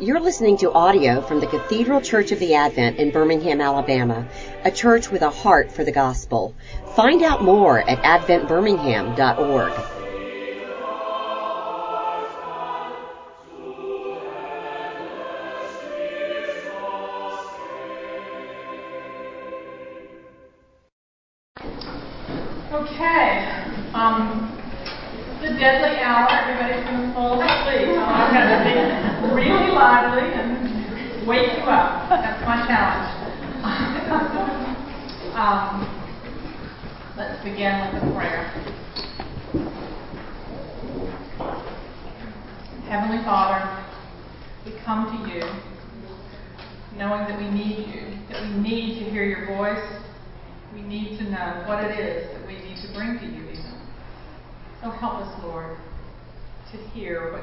You're listening to audio from the Cathedral Church of the Advent in Birmingham, Alabama, a church with a heart for the gospel. Find out more at adventbirmingham.org.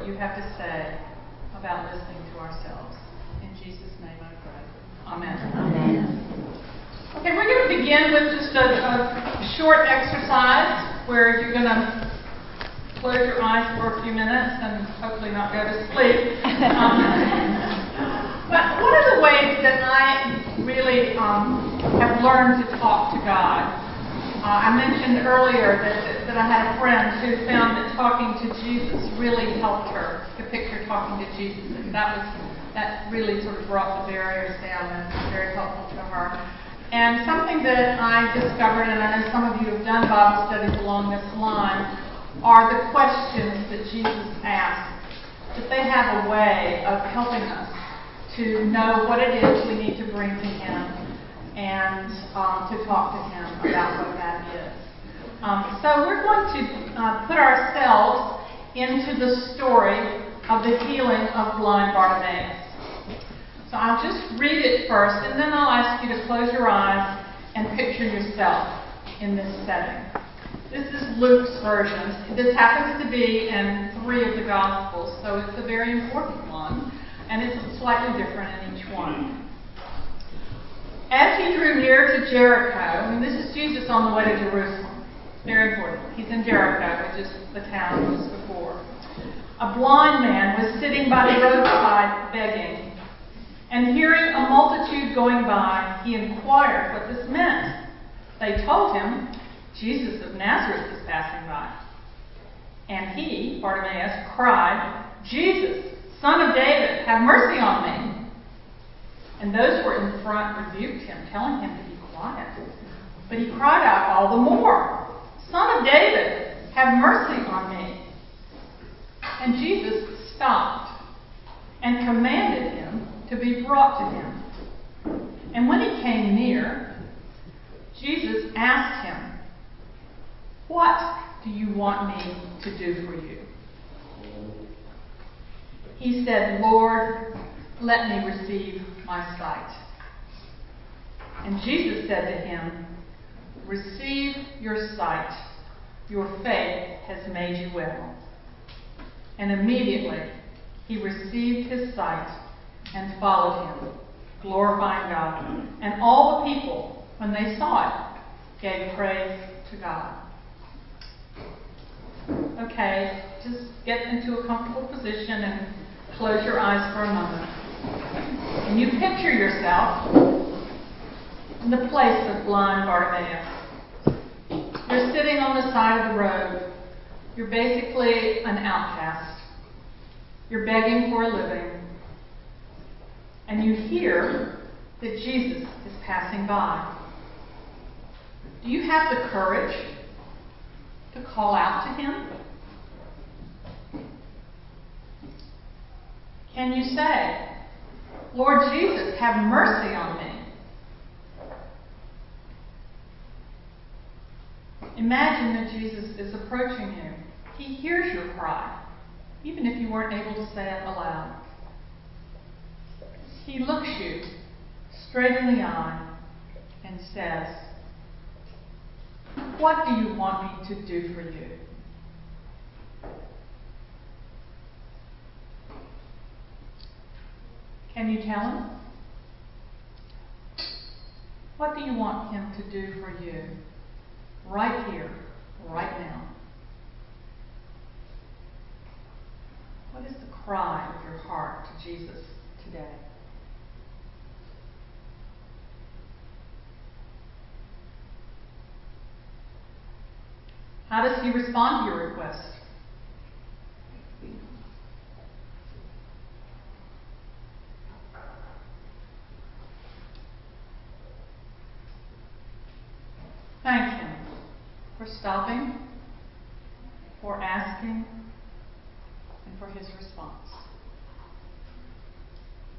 what you have to say about listening to ourselves. In Jesus' name I pray. Amen. Amen. Okay, we're going to begin with just a, a short exercise where you're going to close your eyes for a few minutes and hopefully not go to sleep. Um, but one of the ways that I really um, have learned to talk to God, Uh, I mentioned earlier that, that I had a friend who found that talking to Jesus really helped her to picture talking to Jesus. And that was that really sort of brought the barriers down and was very helpful to her. And something that I discovered, and I know some of you have done Bible studies along this line, are the questions that Jesus asked. That they have a way of helping us to know what it is we need to bring to Him and um, to talk to Him about what that is. Um, so we're going to uh, put ourselves into the story of the healing of blind Bartimaeus. So I'll just read it first, and then I'll ask you to close your eyes and picture yourself in this setting. This is Luke's version. This happens to be in three of the Gospels, so it's a very important one, and it's slightly different in each one. As he drew near to Jericho, mean, this is Jesus on the way to Jerusalem. Very important. He's in Jericho, which is the town just before. A blind man was sitting by the roadside begging, and hearing a multitude going by, he inquired what this meant. They told him, Jesus of Nazareth is passing by. And he, Bartimaeus, cried, Jesus, son of David, have mercy on me. And those who were in front rebuked him, telling him to be quiet. But he cried out all the more, Son of David, have mercy on me. And Jesus stopped and commanded him to be brought to him. And when he came near, Jesus asked him, What do you want me to do for you? He said, Lord, let me receive my sight. And Jesus said to him, Receive your sight. Your faith has made you well. And immediately he received his sight and followed him, glorifying God. And all the people, when they saw it, gave praise to God. Okay, just get into a comfortable position and close your eyes for a moment. And you picture yourself in the place of blind Bartimaeus. You're sitting on the side of the road. You're basically an outcast. You're begging for a living. And you hear that Jesus is passing by. Do you have the courage to call out to him? Can you say, Lord Jesus, have mercy on me? Imagine that Jesus is approaching you. He hears your cry, even if you weren't able to say it aloud. He looks you straight in the eye and says, What do you want me to do for you? Can you tell him? What do you want him to do for you right here, right now? What is the cry of your heart to Jesus today? How does he respond to your request? Thank him for stopping, for asking, and for his response.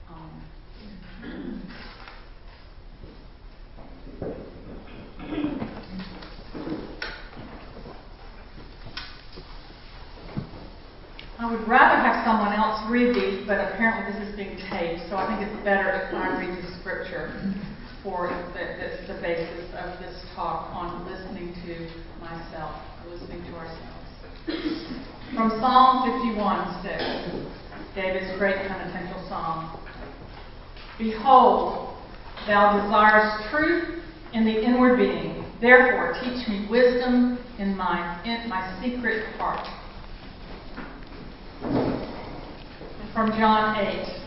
Amen. I would rather have someone else read these, but apparently this is being taped, so I think it's better if I read the scripture for the, the, the basis of this talk on listening to myself, listening to ourselves. From Psalm 51 6, David's great penitential psalm. Behold, thou desirest truth in the inward being. Therefore, teach me wisdom in my, in my secret heart. from John 8.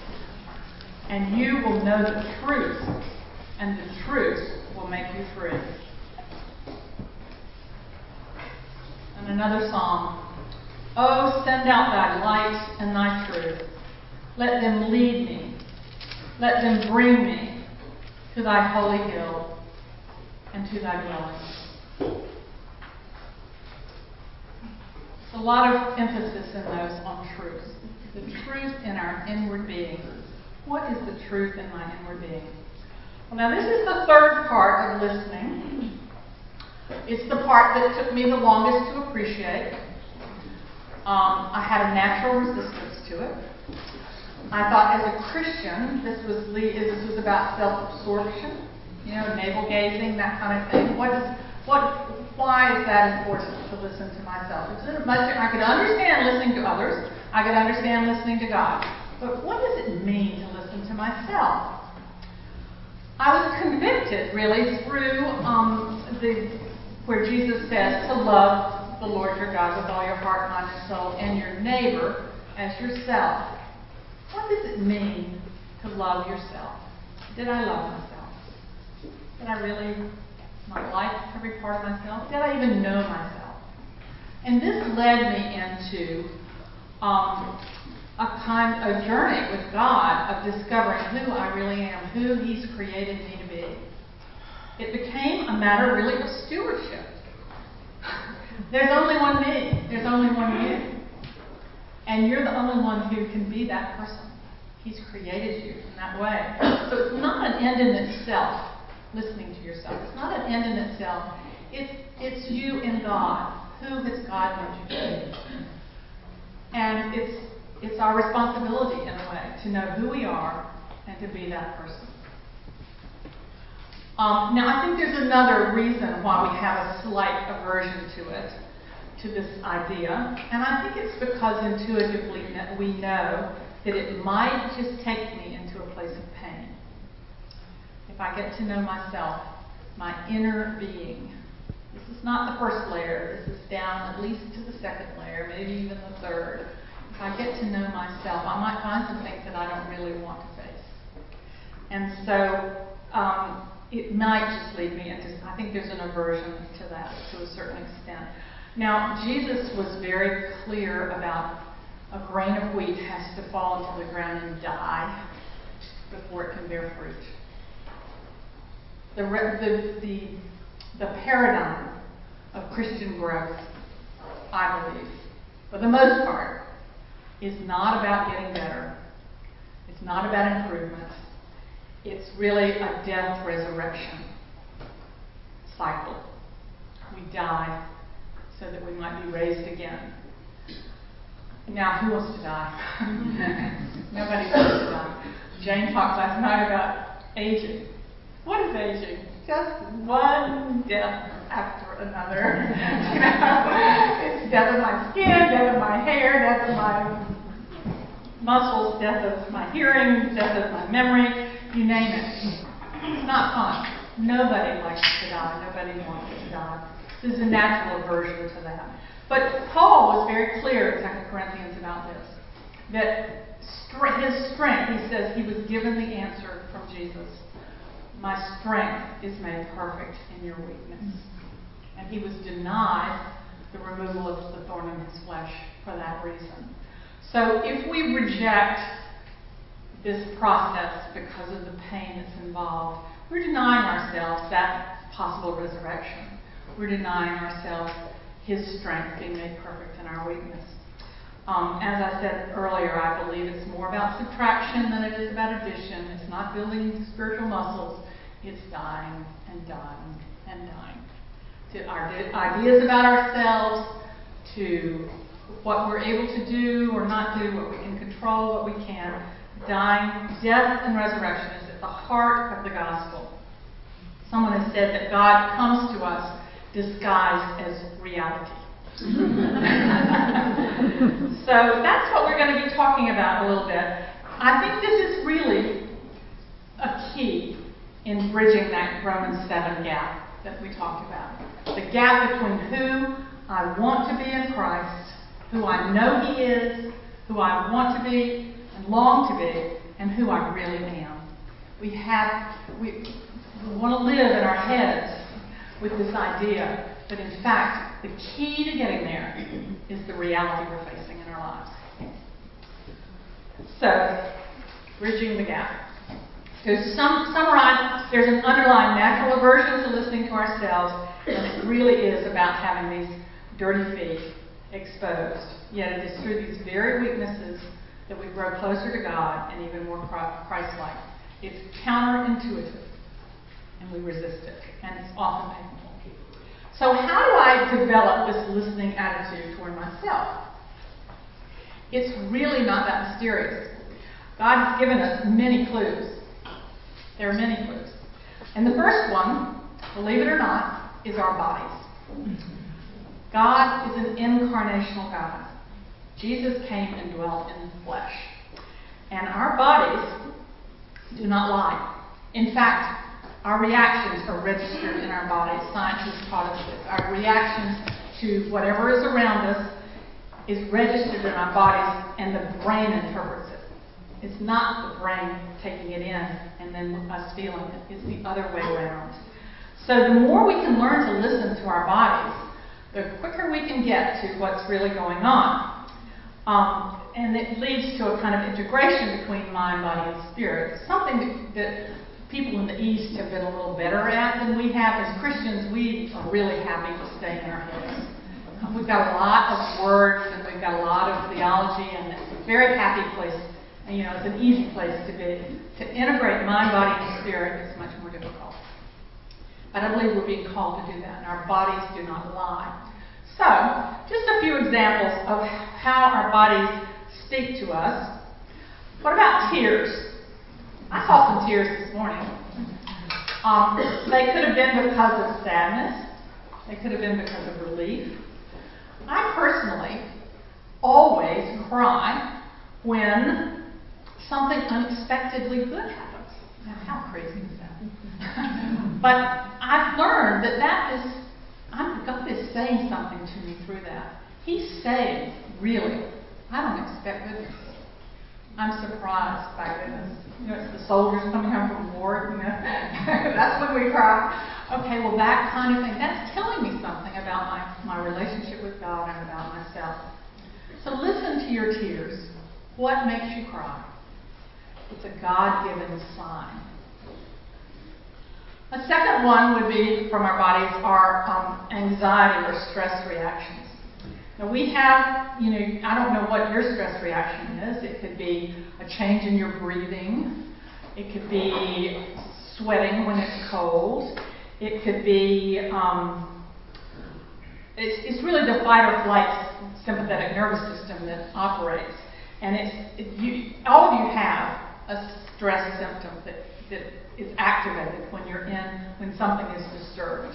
And you will know the truth, and the truth will make you free. And another psalm. Oh, send out thy light and thy truth. Let them lead me. Let them bring me to thy holy hill and to thy dwelling. A lot of emphasis in those on truth the truth in our inward being. What is the truth in my inward being? Well, now this is the third part of listening. It's the part that took me the longest to appreciate. Um, I had a natural resistance to it. I thought, as a Christian, this was this was about self-absorption, you know, navel gazing, that kind of thing. What is what? Why is that important to listen to myself? I could understand listening to others. I could understand listening to God. But what does it mean to listen to myself? I was convicted really through um, the where Jesus says to love the Lord your God with all your heart, mind, and soul, and your neighbor as yourself. What does it mean to love yourself? Did I love myself? Did I really like every part of myself? Did I even know myself? And this led me into um, a kind of journey with God of discovering who I really am, who He's created me to be. It became a matter really of stewardship. There's only one me. There's only one you. And you're the only one who can be that person. He's created you in that way. So it's not an end in itself, listening to yourself. It's not an end in itself. It's, it's you and God. Who has God made you to be? And it's, it's our responsibility, in a way, to know who we are and to be that person. Um, now, I think there's another reason why we have a slight aversion to it, to this idea, and I think it's because intuitively we know that it might just take me into a place of pain. If I get to know myself, my inner being, this is not the first layer. This is down at least to the second layer, maybe even the third. I get to know myself, I might find some things that I don't really want to face. And so um, it might just lead me into, I think there's an aversion to that to a certain extent. Now, Jesus was very clear about a grain of wheat has to fall into the ground and die before it can bear fruit. The, the, the the paradigm of Christian growth, I believe, for the most part, is not about getting better. It's not about improvement. It's really a death resurrection cycle. We die so that we might be raised again. Now, who wants to die? Nobody wants to die. Jane talked last night about aging. What is aging? Just one death after another. it's death of my skin, death of my hair, death of my muscles, death of my hearing, death of my memory, you name it. It's not fun. Nobody likes to die. Nobody wants to die. There's a natural aversion to that. But Paul was very clear in 2 Corinthians about this. That his strength, he says he was given the answer from Jesus. My strength is made perfect in your weakness. And he was denied the removal of the thorn in his flesh for that reason. So if we reject this process because of the pain that's involved, we're denying ourselves that possible resurrection. We're denying ourselves his strength being made perfect in our weakness. Um, as I said earlier, I believe it's more about subtraction than it is about addition. It's not building spiritual muscles, it's dying and dying and dying. To our ideas about ourselves, to what we're able to do or not do, what we can control, what we can't. Dying, death, and resurrection is at the heart of the gospel. Someone has said that God comes to us disguised as reality. so that's what we're going to be talking about a little bit. I think this is really a key in bridging that Romans 7 gap that we talked about. The gap between who I want to be in Christ, who I know He is, who I want to be and long to be, and who I really am. We have, we, we want to live in our heads with this idea but in fact, the key to getting there is the reality we're facing in our lives. So, bridging the gap. To sum, summarize, there's an underlying natural aversion to listening to ourselves, and it really is about having these dirty feet exposed. Yet it is through these very weaknesses that we grow closer to God and even more Christ like. It's counterintuitive, and we resist it, and it's often painful. So, how do I develop this listening attitude toward myself? It's really not that mysterious. God has given us many clues. There are many clues. And the first one, believe it or not, is our bodies. God is an incarnational God. Jesus came and dwelt in the flesh. And our bodies do not lie. In fact, our reactions are registered in our bodies. Science has taught us this. Our reactions to whatever is around us is registered in our bodies, and the brain interprets it. It's not the brain taking it in and then us feeling it. It's the other way around. So the more we can learn to listen to our bodies, the quicker we can get to what's really going on. Um, and it leads to a kind of integration between mind, body, and spirit. Something that, that people in the East have been a little better at than we have. As Christians, we are really happy to stay in our heads. We've got a lot of words and we've got a lot of theology, and it's a very happy place. And, you know, it's an easy place to be. To integrate mind, body, and spirit is much more difficult. But I believe we're being called to do that, and our bodies do not lie. So, just a few examples of how our bodies speak to us. What about tears? I saw some tears this morning. Um, they could have been because of sadness. They could have been because of relief. I personally always cry when something unexpectedly good happens. Now, how crazy is that? but I've learned that that is, I'm, God is saying something to me through that. He's saying, really, I don't expect goodness. I'm surprised by goodness. You know, it's the soldiers coming home from war, you know. that's when we cry. Okay, well that kind of thing, that's telling me something about my, my relationship with God and about myself. So listen to your tears. What makes you cry? It's a God given sign. A second one would be from our bodies our um, anxiety or stress reactions. Now we have, you know, I don't know what your stress reaction is. It could be a change in your breathing. It could be sweating when it's cold. It could be, um, it's, it's really the fight or flight sympathetic nervous system that operates. And it's, it, you, all of you have a stress symptom that, that is activated when you're in, when something is disturbed.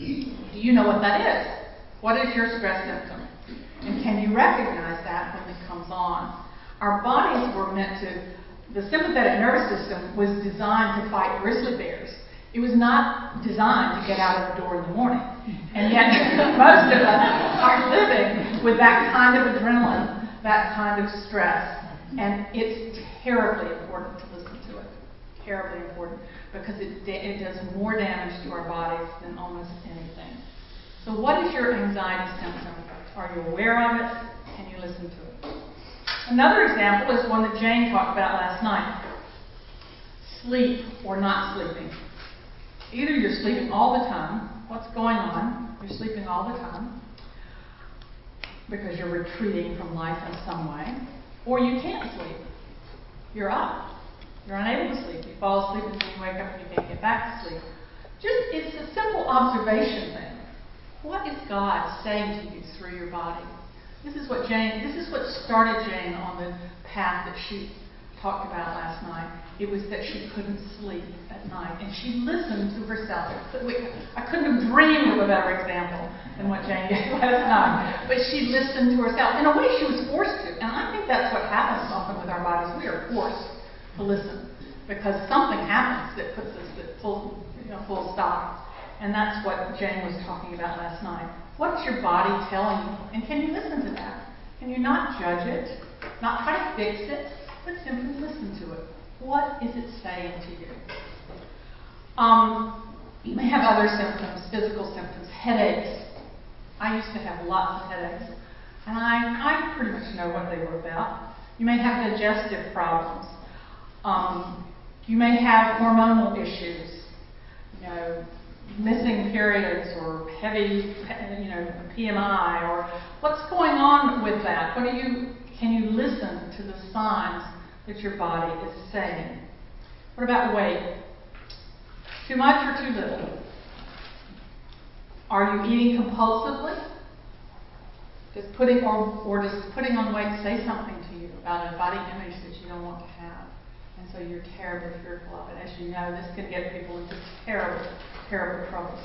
Do you know what that is? What is your stress symptom? And can you recognize that when it comes on? Our bodies were meant to, the sympathetic nervous system was designed to fight grizzly bears. It was not designed to get out of the door in the morning. And yet, most of us are living with that kind of adrenaline, that kind of stress. And it's terribly important to listen to it. Terribly important because it, it does more damage to our bodies than almost anything. So, what is your anxiety symptom? Are you aware of it? Can you listen to it? Another example is one that Jane talked about last night sleep or not sleeping. Either you're sleeping all the time, what's going on? You're sleeping all the time because you're retreating from life in some way, or you can't sleep. You're up. You're unable to sleep. You fall asleep and then you wake up and you can't get back to sleep. Just it's a simple observation thing. What is God saying to you through your body? This is what Jane this is what started Jane on the path that she talked about last night. It was that she couldn't sleep at night. And she listened to herself. I couldn't have dreamed of a better example than what Jane gave last night. But she listened to herself. In a way, she was forced to. And I think that's what happens often with our bodies. We are forced to listen because something happens that puts us at full, you know, full stop. And that's what Jane was talking about last night. What's your body telling you? And can you listen to that? Can you not judge it? Not try to fix it? but simply listen to it. What is it saying to you? Um, you may have other symptoms, physical symptoms, headaches. I used to have lots of headaches, and I, I pretty much know what they were about. You may have digestive problems. Um, you may have hormonal issues, you know, missing periods or heavy, you know, PMI, or what's going on with that? What do you can you listen to the signs that your body is saying? What about weight? Too much or too little? Are you eating compulsively? Does putting or, or does putting on weight say something to you about a body image that you don't want to have? And so you're terribly fearful of it. As you know, this can get people into terrible, terrible troubles.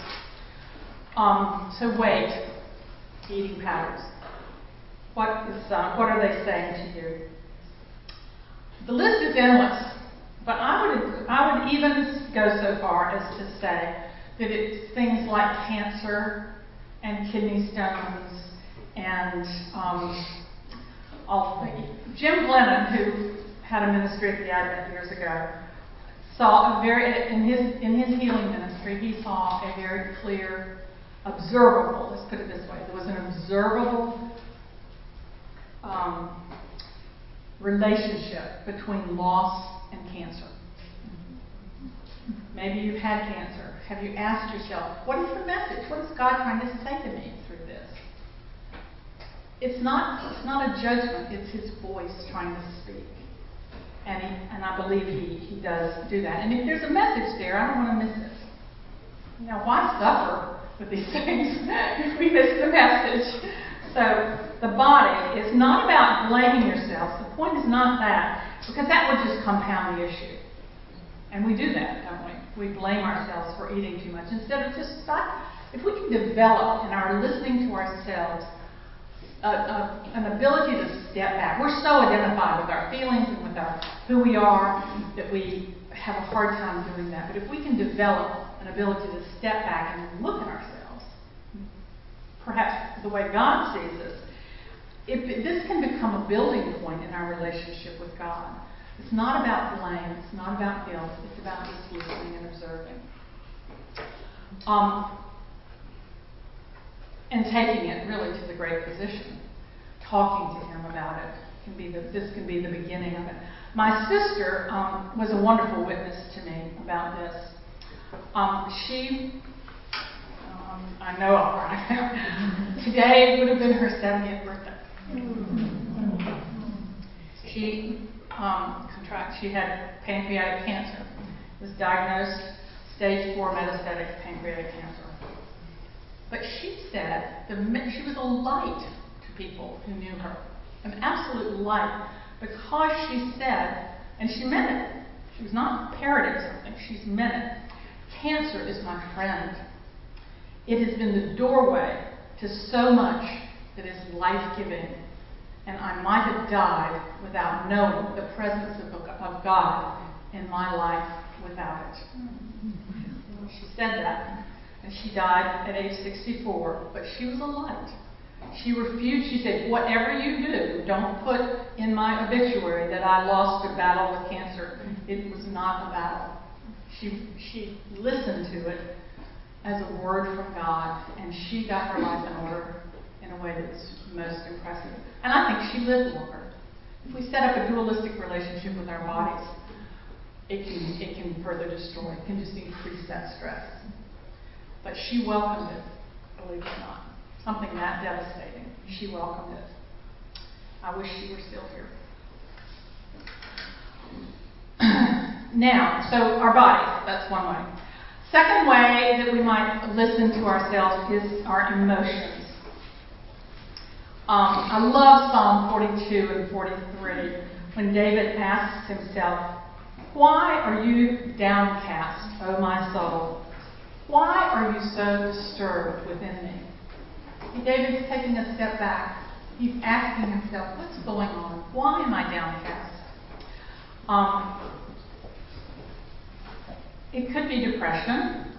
Um, so weight, eating patterns. What is uh, what are they saying to you? The list is endless, but I would I would even go so far as to say that it's things like cancer and kidney stones and um, all Jim Glennon, who had a ministry at the Advent years ago, saw a very in his in his healing ministry he saw a very clear, observable. Let's put it this way: there was an observable um, relationship between loss and cancer. Maybe you've had cancer. Have you asked yourself, what is the message? What is God trying to say to me through this? It's not, it's not a judgment, it's His voice trying to speak. And, he, and I believe he, he does do that. And if there's a message there, I don't want to miss it. Now, why suffer with these things if we miss the message? So the body is not about blaming yourself. The point is not that, because that would just compound the issue. And we do that, don't we? We blame ourselves for eating too much instead of just stop. If we can develop in our listening to ourselves a, a, an ability to step back. We're so identified with our feelings and with our who we are that we have a hard time doing that. But if we can develop an ability to step back and look at ourselves perhaps the way God sees us, if this can become a building point in our relationship with God. It's not about blame, it's not about guilt, it's about just listening and observing. Um, and taking it really to the great physician, talking to him about it can be the, this can be the beginning of it. My sister um, was a wonderful witness to me about this. Um, she I know of her. Today would have been her 70th birthday. She um, contract, she had pancreatic cancer. Was diagnosed stage four metastatic pancreatic cancer. But she said the, she was a light to people who knew her, an absolute light, because she said, and she meant it. She was not parroting something. She's meant it. Cancer is my friend. It has been the doorway to so much that is life giving. And I might have died without knowing the presence of, of God in my life without it. Mm-hmm. She said that. And she died at age 64. But she was a light. She refused. She said, Whatever you do, don't put in my obituary that I lost a battle with cancer. It was not a battle. She, she listened to it as a word from God, and she got her life in order in a way that's most impressive. And I think she lived longer. If we set up a dualistic relationship with our bodies, it can, it can further destroy, it can just increase that stress. But she welcomed it, believe it or not. Something that devastating. She welcomed it. I wish she were still here. now, so our bodies, that's one way. Second way that we might listen to ourselves is our emotions. Um, I love Psalm 42 and 43 when David asks himself, Why are you downcast, O my soul? Why are you so disturbed within me? David's taking a step back. He's asking himself, What's going on? Why am I downcast? Um, it could be depression.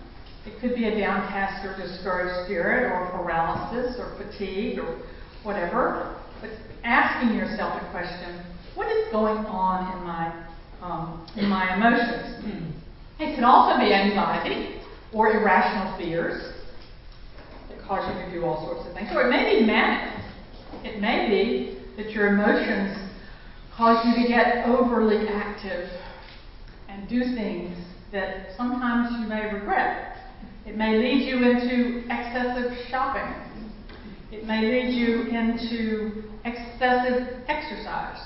It could be a downcast or discouraged spirit or paralysis or fatigue or whatever, but asking yourself the question, what is going on in my um, in my emotions? It could also be anxiety or irrational fears that cause you to do all sorts of things. Or it may be manic. It may be that your emotions cause you to get overly active and do things that sometimes you may regret. It may lead you into excessive shopping it may lead you into excessive exercise.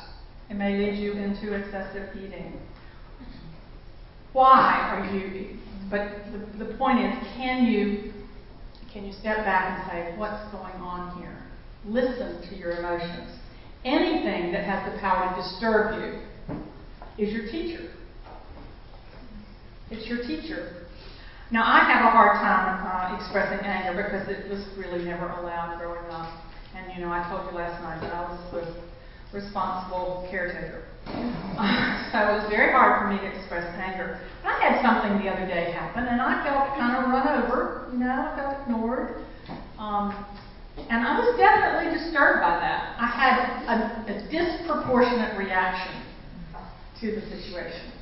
It may lead you into excessive eating. Why are you? But the, the point is, can you can you step back and say, what's going on here? Listen to your emotions. Anything that has the power to disturb you is your teacher. It's your teacher. Now, I have a hard time uh, expressing anger because it was really never allowed growing up. And, you know, I told you last night that I was the responsible caretaker. so it was very hard for me to express anger. But I had something the other day happen, and I felt kind of run over. You know, I felt ignored. Um, and I was definitely disturbed by that. I had a, a disproportionate reaction to the situation.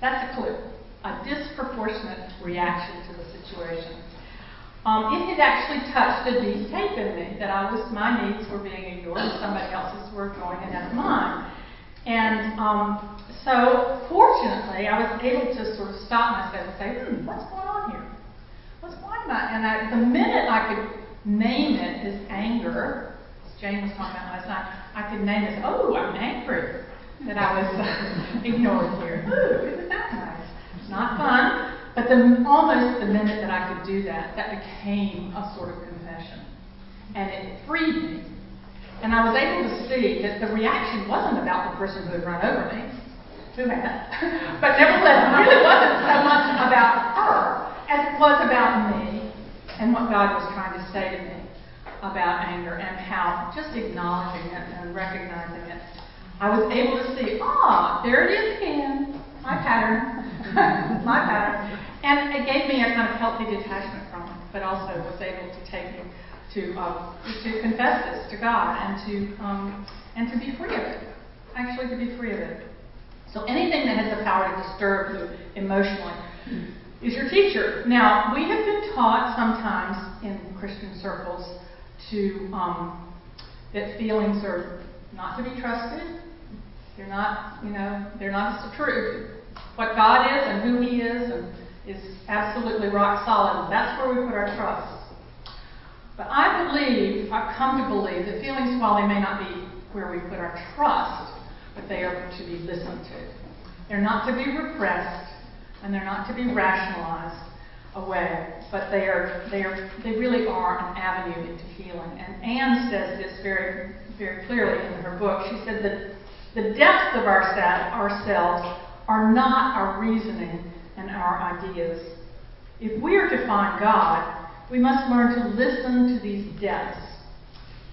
That's a clue a disproportionate reaction to the situation. Um, it had actually touched a deep tape in me that I was my needs were being ignored and somebody else's were going ahead of mine. And um, so, fortunately, I was able to sort of stop myself and say, "Hmm, what's going on here? What's am I?" And I, the minute I could name it as anger, as Jane was talking about last night, I could name it. Oh, I'm angry that I was uh, ignored here. Ooh, isn't that nice? It's not fun, but the, almost the minute that I could do that, that became a sort of confession. And it freed me. And I was able to see that the reaction wasn't about the person who had run over me, who had, but nevertheless, it really wasn't so much about her as it was about me and what God was trying to say to me about anger and how just acknowledging it and recognizing it, I was able to see, ah, there it is again. My pattern, my pattern. And it gave me a kind of healthy detachment from it, but also was able to take me to uh, to confess this to God and to um, and to be free of it. Actually, to be free of it. So anything that has the power to disturb you emotionally is your teacher. Now, we have been taught sometimes in Christian circles to um, that feelings are not to be trusted. They're not, you know, they're not the truth. what God is and who He is and is absolutely rock solid. That's where we put our trust. But I believe, I've come to believe, that feelings, while they may not be where we put our trust, but they are to be listened to. They're not to be repressed, and they're not to be rationalized away, but they are they are they really are an avenue into healing. And Anne says this very very clearly in her book. She said that the depths of our ourselves are not our reasoning and our ideas. If we are to find God, we must learn to listen to these depths,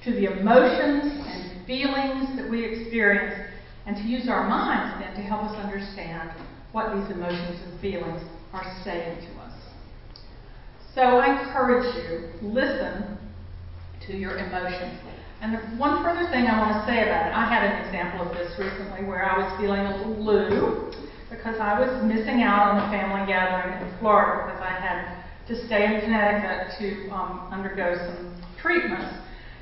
to the emotions and feelings that we experience, and to use our minds then to help us understand what these emotions and feelings are saying to us. So I encourage you, listen to your emotions. And one further thing I want to say about it, I had an example of this recently where I was feeling a little blue because I was missing out on a family gathering in Florida because I had to stay in Connecticut to um, undergo some treatments.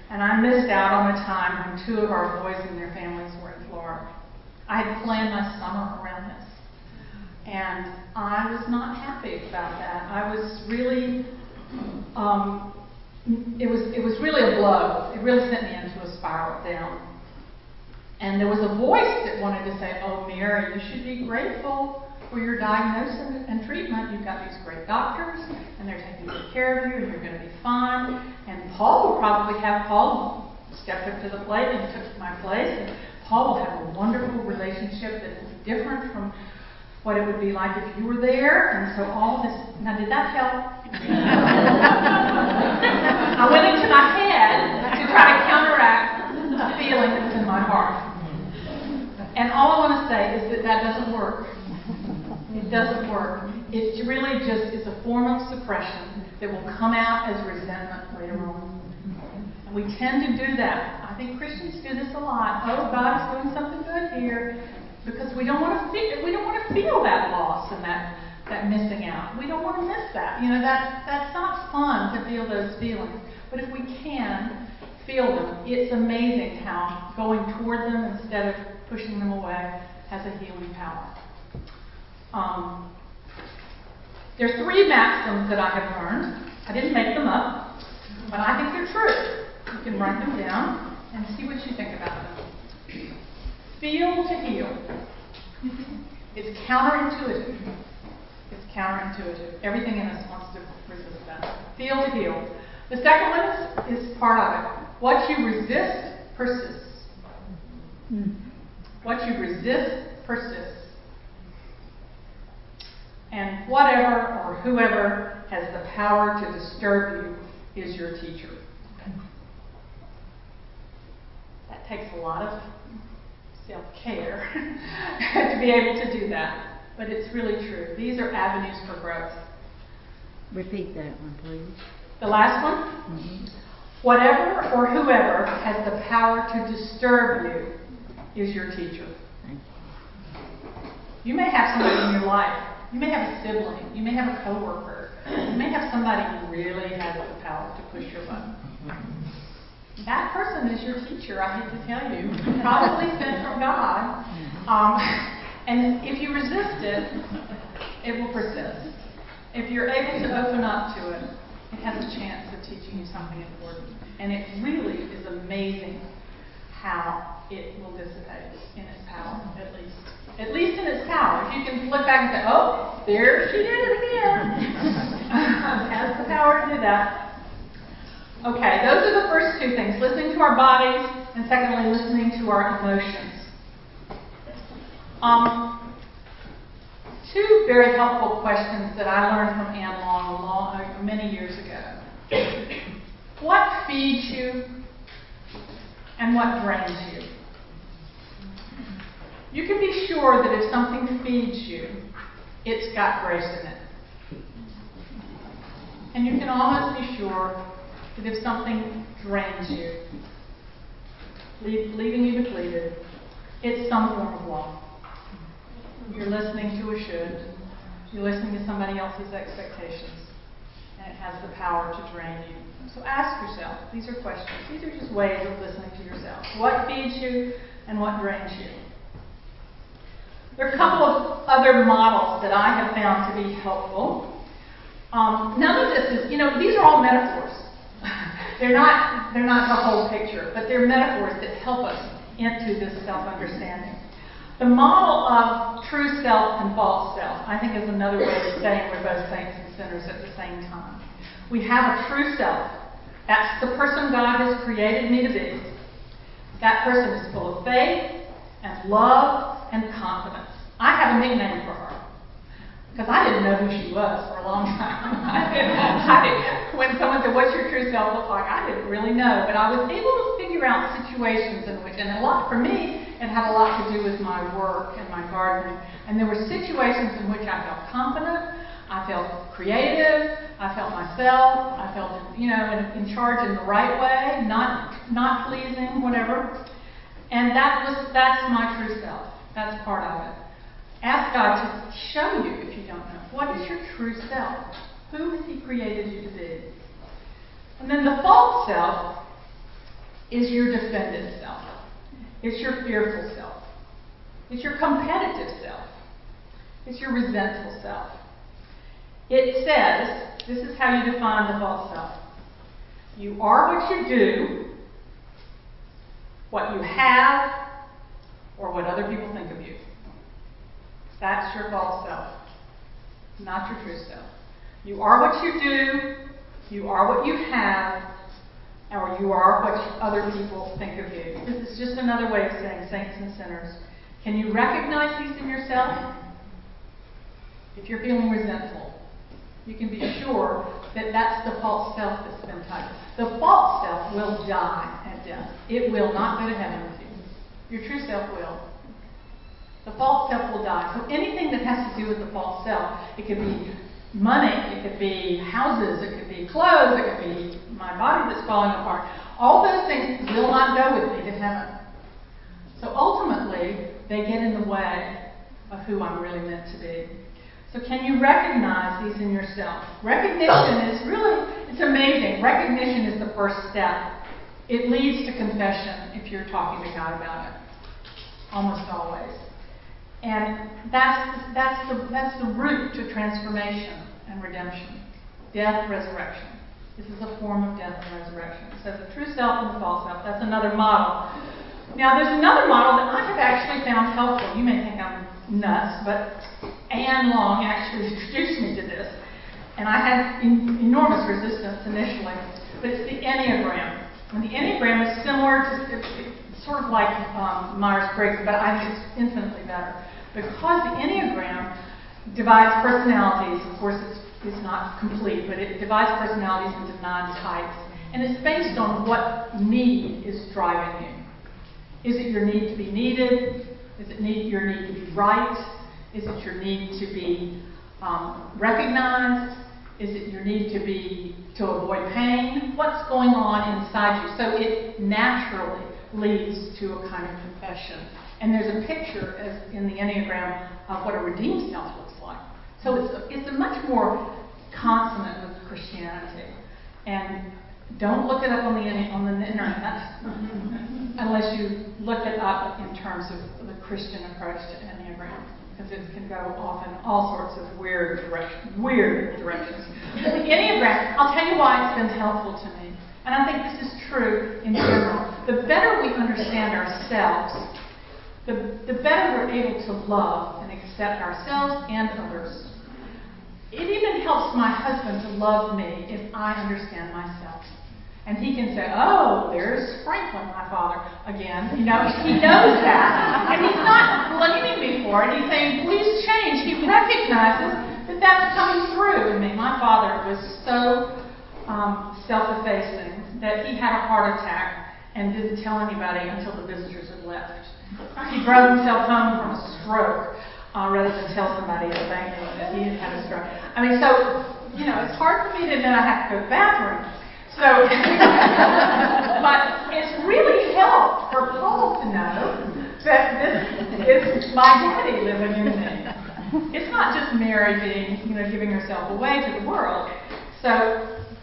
And I missed out on a time when two of our boys and their families were in Florida. I had planned my summer around this. And I was not happy about that. I was really, um, it was it was really a blow. It really sent me into a spiral down. And there was a voice that wanted to say, "Oh, Mary, you should be grateful for your diagnosis and treatment. You've got these great doctors, and they're taking good care of you, and you're going to be fine." And Paul will probably have Paul stepped up to the plate and took my place. And Paul will have a wonderful relationship that is different from what it would be like if you were there. And so all this. Now, did that help? I went into my head to try to counteract the feeling that was in my heart. And all I want to say is that that doesn't work. It doesn't work. It really just is a form of suppression that will come out as resentment later on. And we tend to do that. I think Christians do this a lot. Oh, God is doing something good here because we don't want to feel we don't want to feel that loss and that that missing out. We don't want to miss that. You know, that that's not fun to feel those feelings. But if we can feel them, it's amazing how going toward them instead of pushing them away has a healing power. Um, there are three maxims that I have learned. I didn't make them up, but I think they're true. You can write them down and see what you think about them. Feel to heal. It's counterintuitive. It's counterintuitive. Everything in us wants to resist that. Feel to heal. The second one is, is part of it. What you resist persists. What you resist persists. And whatever or whoever has the power to disturb you is your teacher. That takes a lot of self care to be able to do that. But it's really true. These are avenues for growth. Repeat that one, please. The last one? Mm-hmm. Whatever or whoever has the power to disturb you is your teacher. You may have somebody in your life. You may have a sibling. You may have a coworker. You may have somebody who really has the power to push your button. That person is your teacher, I hate to tell you. Probably sent from God. Um, and if you resist it, it will persist. If you're able to open up to it, it has a chance of teaching you something important. And it really is amazing how it will dissipate in its power, at least. At least in its power. If you can look back and say, oh, there she did it again. has the power to do that. Okay, those are the first two things listening to our bodies, and secondly, listening to our emotions. Um, two very helpful questions that I learned from Anne Long, long uh, many years ago. What feeds you, and what drains you? You can be sure that if something feeds you, it's got grace in it. And you can almost be sure that if something drains you, leaving you depleted, it's some form of law. You're listening to a should, you're listening to somebody else's expectations, and it has the power to drain you. So ask yourself these are questions, these are just ways of listening to yourself. What feeds you and what drains you? There are a couple of other models that I have found to be helpful. Um, none of this is, you know, these are all metaphors. they're not they're not the whole picture, but they're metaphors that help us into this self-understanding. The model of true self and false self, I think, is another way of saying we're both saints and sinners at the same time. We have a true self. That's the person God has created me to be. That person is full of faith and love and confidence. I have a nickname for her because I didn't know who she was for a long time. I didn't, I didn't, when someone said, "What's your true self look like?" I didn't really know, but I was able to figure out situations in which, and a lot for me, it had a lot to do with my work and my gardening. And there were situations in which I felt confident. I felt creative. I felt myself. I felt, you know, in, in charge in the right way, not not pleasing, whatever. And that was that's my true self. That's part of it. Ask God to show you if you don't know. What is your true self? Who has He created you to be? And then the false self is your defended self. It's your fearful self. It's your competitive self. It's your resentful self. It says, this is how you define the false self. You are what you do, what you have, or what other people think of you. That's your false self, not your true self. You are what you do, you are what you have, or you are what other people think of you. This is just another way of saying saints and sinners. Can you recognize these in yourself? If you're feeling resentful, you can be sure that that's the false self that's been touched. The false self will die at death. It will not go to heaven with you. Your true self will. The false self will die. So anything that has to do with the false self, it could be money, it could be houses, it could be clothes, it could be my body that's falling apart. All those things will not go with me to heaven. So ultimately, they get in the way of who I'm really meant to be. So can you recognize these in yourself? Recognition is really, it's amazing. Recognition is the first step. It leads to confession if you're talking to God about it. Almost always. And that's, that's, the, that's the route to transformation and redemption. Death, resurrection. This is a form of death and resurrection. So the true self and the false self. That's another model. Now, there's another model that I have actually found helpful. You may think I'm nuts, but Anne Long actually introduced me to this. And I had enormous resistance initially, but it's the Enneagram. And the Enneagram is similar to, it's, it's sort of like um, Myers Briggs, but I think it's infinitely better. Because the Enneagram divides personalities, of course, it's, it's not complete, but it divides personalities into nine types. And it's based on what need is driving you. Is it your need to be needed? Is it need, your need to be right? Is it your need to be um, recognized? Is it your need to be to avoid pain? What's going on inside you? So it naturally leads to a kind of confession. And there's a picture as in the Enneagram of what a redeemed self looks like. So it's a, it's a much more consonant with Christianity. And don't look it up on the on the internet unless you look it up in terms of the Christian approach to Enneagram because it can go off in all sorts of weird directions. Weird directions. But the Enneagram, I'll tell you why it's been helpful to me. And I think this is true in general. The better we understand ourselves, the, the better we're able to love and accept ourselves and others. It even helps my husband to love me if I understand myself. And he can say, Oh, there's Franklin, my father, again. You know, he knows that. And he's not blaming me for it. He's saying, Please change. He recognizes that that's coming through in me. My father was so um, self effacing that he had a heart attack and didn't tell anybody until the visitors had left. He drove himself home from a stroke uh, rather than tell somebody at the bank that he had had a stroke. I mean, so, you know, it's hard for me to admit I have to go to the bathroom. So, but it's really helped for Paul to know that this is my daddy living in me. It's not just Mary being, you know, giving herself away to the world. So,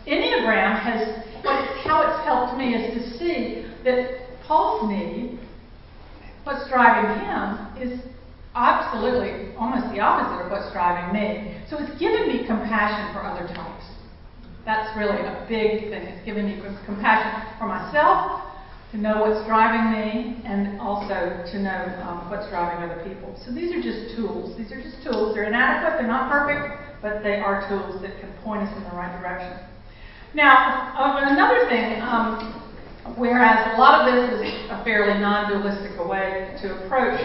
Enneagram has, how it's helped me is to see that Paul's need, what's driving him, is absolutely almost the opposite of what's driving me. So it's given me compassion for other types. That's really a big thing. It's given me compassion for myself, to know what's driving me, and also to know um, what's driving other people. So these are just tools. These are just tools. They're inadequate, they're not perfect, but they are tools that can point us in the right direction. Now, another thing, um, whereas a lot of this is a fairly non dualistic way to approach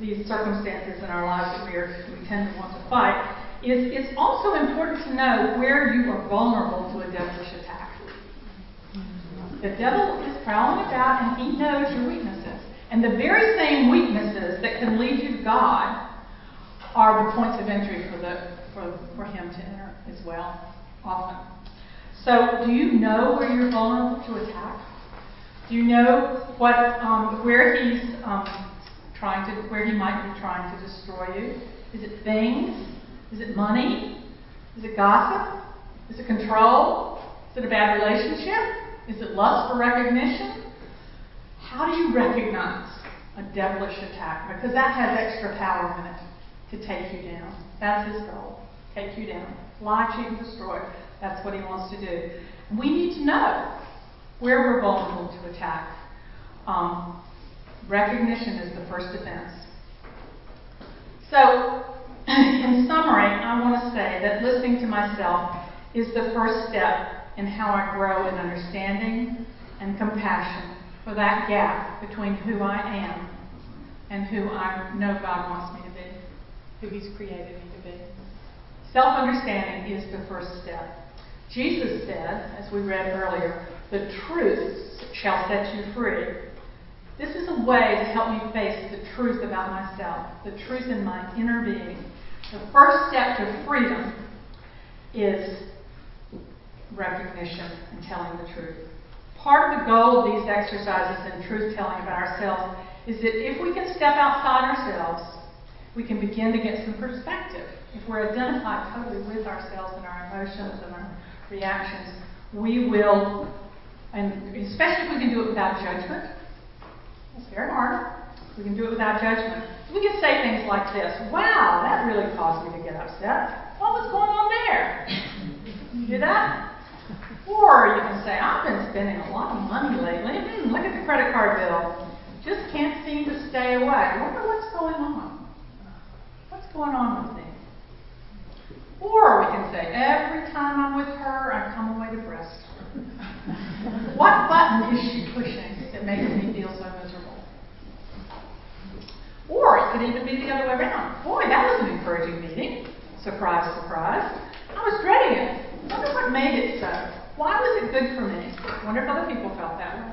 these circumstances in our lives that we, are, we tend to want to fight, is it's also important to know where you are vulnerable to a devilish attack. The devil is prowling about and he knows your weaknesses. And the very same weaknesses that can lead you to God are the points of entry for the for, for him to enter as well, often. So, do you know where you're vulnerable to attack? Do you know what, um, where he's um, trying to, where he might be trying to destroy you? Is it things? Is it money? Is it gossip? Is it control? Is it a bad relationship? Is it lust for recognition? How do you recognize a devilish attack? Because that has extra power in it to take you down. That's his goal. Take you down. Lie, cheat, and destroy. That's what he wants to do. We need to know where we're vulnerable to attack. Um, recognition is the first defense. So, in summary, I want to say that listening to myself is the first step in how I grow in understanding and compassion for that gap between who I am and who I know God wants me to be, who He's created me to be. Self understanding is the first step. Jesus said, as we read earlier, the truth shall set you free. This is a way to help me face the truth about myself, the truth in my inner being. The first step to freedom is recognition and telling the truth. Part of the goal of these exercises in truth telling about ourselves is that if we can step outside ourselves, we can begin to get some perspective. If we're identified totally with ourselves and our emotions and our reactions, we will, and especially if we can do it without judgment. It's very hard. We can do it without judgment. We can say things like this Wow, that really caused me to get upset. What was going on there? You do that? Or you can say, I've been spending a lot of money lately. Hmm, look at the credit card bill. Just can't seem to stay away. I wonder what's going on. What's going on with me? Or we can say, every time I'm with her, I come away depressed. What button is she pushing that makes me feel so miserable? Or it could even be the other way around. Boy, that was an encouraging meeting. Surprise, surprise. I was dreading it. Wonder what made it so. Why was it good for me? Wonder if other people felt that way.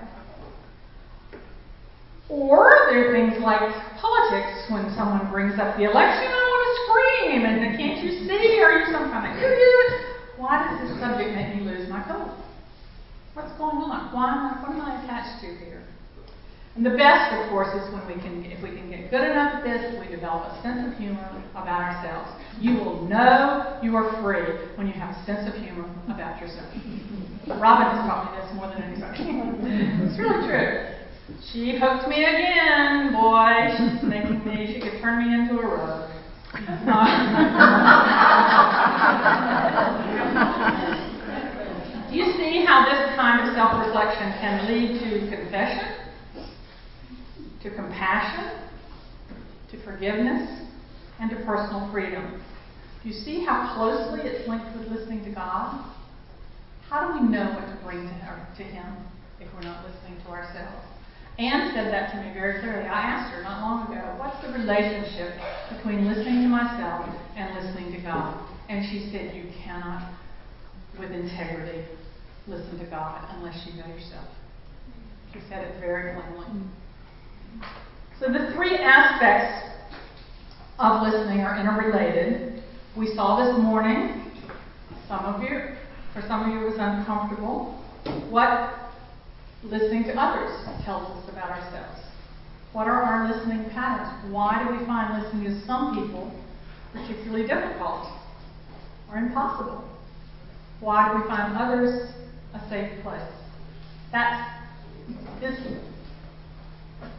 Or there are things like politics. When someone brings up the election, I want to scream, and can't you see? Are you some kind of idiot? Why does this subject make me lose my cool? What's going on? Why am I, what am I attached to here? And the best, of course, is when we can, if we can get good enough at this, we develop a sense of humor about ourselves. You will know you are free when you have a sense of humor about yourself. Robin has taught me this more than anybody. it's really true. She hooked me again, boy. She's making me. She could turn me into a rug. You see how this kind of self-reflection can lead to confession? to compassion, to forgiveness, and to personal freedom. Do you see how closely it's linked with listening to God? How do we know what to bring to, her, to Him if we're not listening to ourselves? Anne said that to me very clearly. I asked her not long ago, what's the relationship between listening to myself and listening to God? And she said, you cannot, with integrity, listen to God unless you know yourself. He said it very plainly. So the three aspects of listening are interrelated. We saw this morning, some of you, for some of you it was uncomfortable, what listening to others tells us about ourselves. What are our listening patterns? Why do we find listening to some people particularly difficult or impossible? Why do we find others a safe place? That's this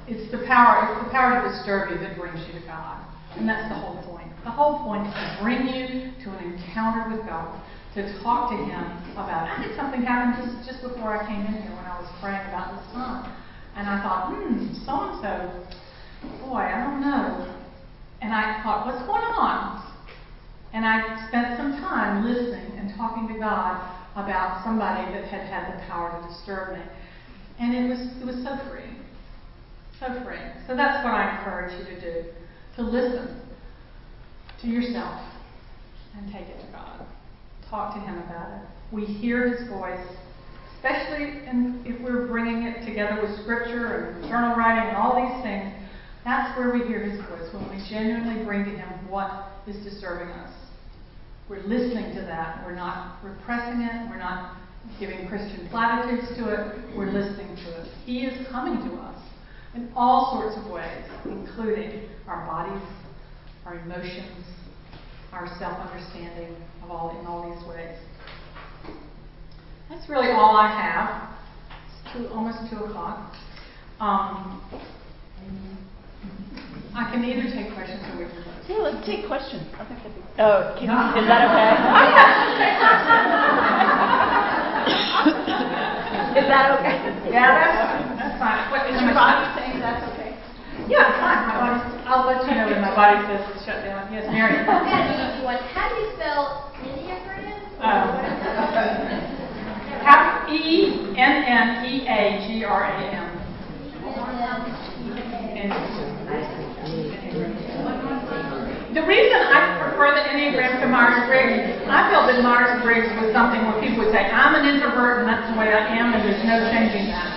it's the power, it's the power to disturb you that brings you to God. And that's the whole point. The whole point is to bring you to an encounter with God, to talk to Him about. I had something happen just, just before I came in here when I was praying about this time. And I thought, hmm, so and so, boy, I don't know. And I thought, what's going on? And I spent some time listening and talking to God about somebody that had had the power to disturb me. And it was it was so freeing. So freeing. So that's what I encourage you to do to listen to yourself and take it to God. Talk to Him about it. We hear His voice, especially in, if we're bringing it together with Scripture and journal writing and all these things. That's where we hear His voice, when we genuinely bring to Him what is disturbing us. We're listening to that. We're not repressing it. We're not giving Christian platitudes to it. We're listening to it. He is coming to us in all sorts of ways, including our bodies, our emotions, our self-understanding of all in all these ways. That's really all I have. It's two, almost two o'clock. Um, I can either take questions or we can. Yeah, let's take questions. I think that'd be. Oh, can, is that okay? is that okay? Yeah, that's, that's fine. What, Is how your body saying that's okay? Yeah, it's fine. My body, I'll let you know when my body says it's shut down. Yes, Mary. Yeah, an easy one. How do you spell Enneagram? Um, Have E N N E A G R A M. The reason I prefer the Enneagram to Myers Briggs, I feel that Myers Briggs was something where people would say, I'm an introvert and that's the way I am and there's no changing that.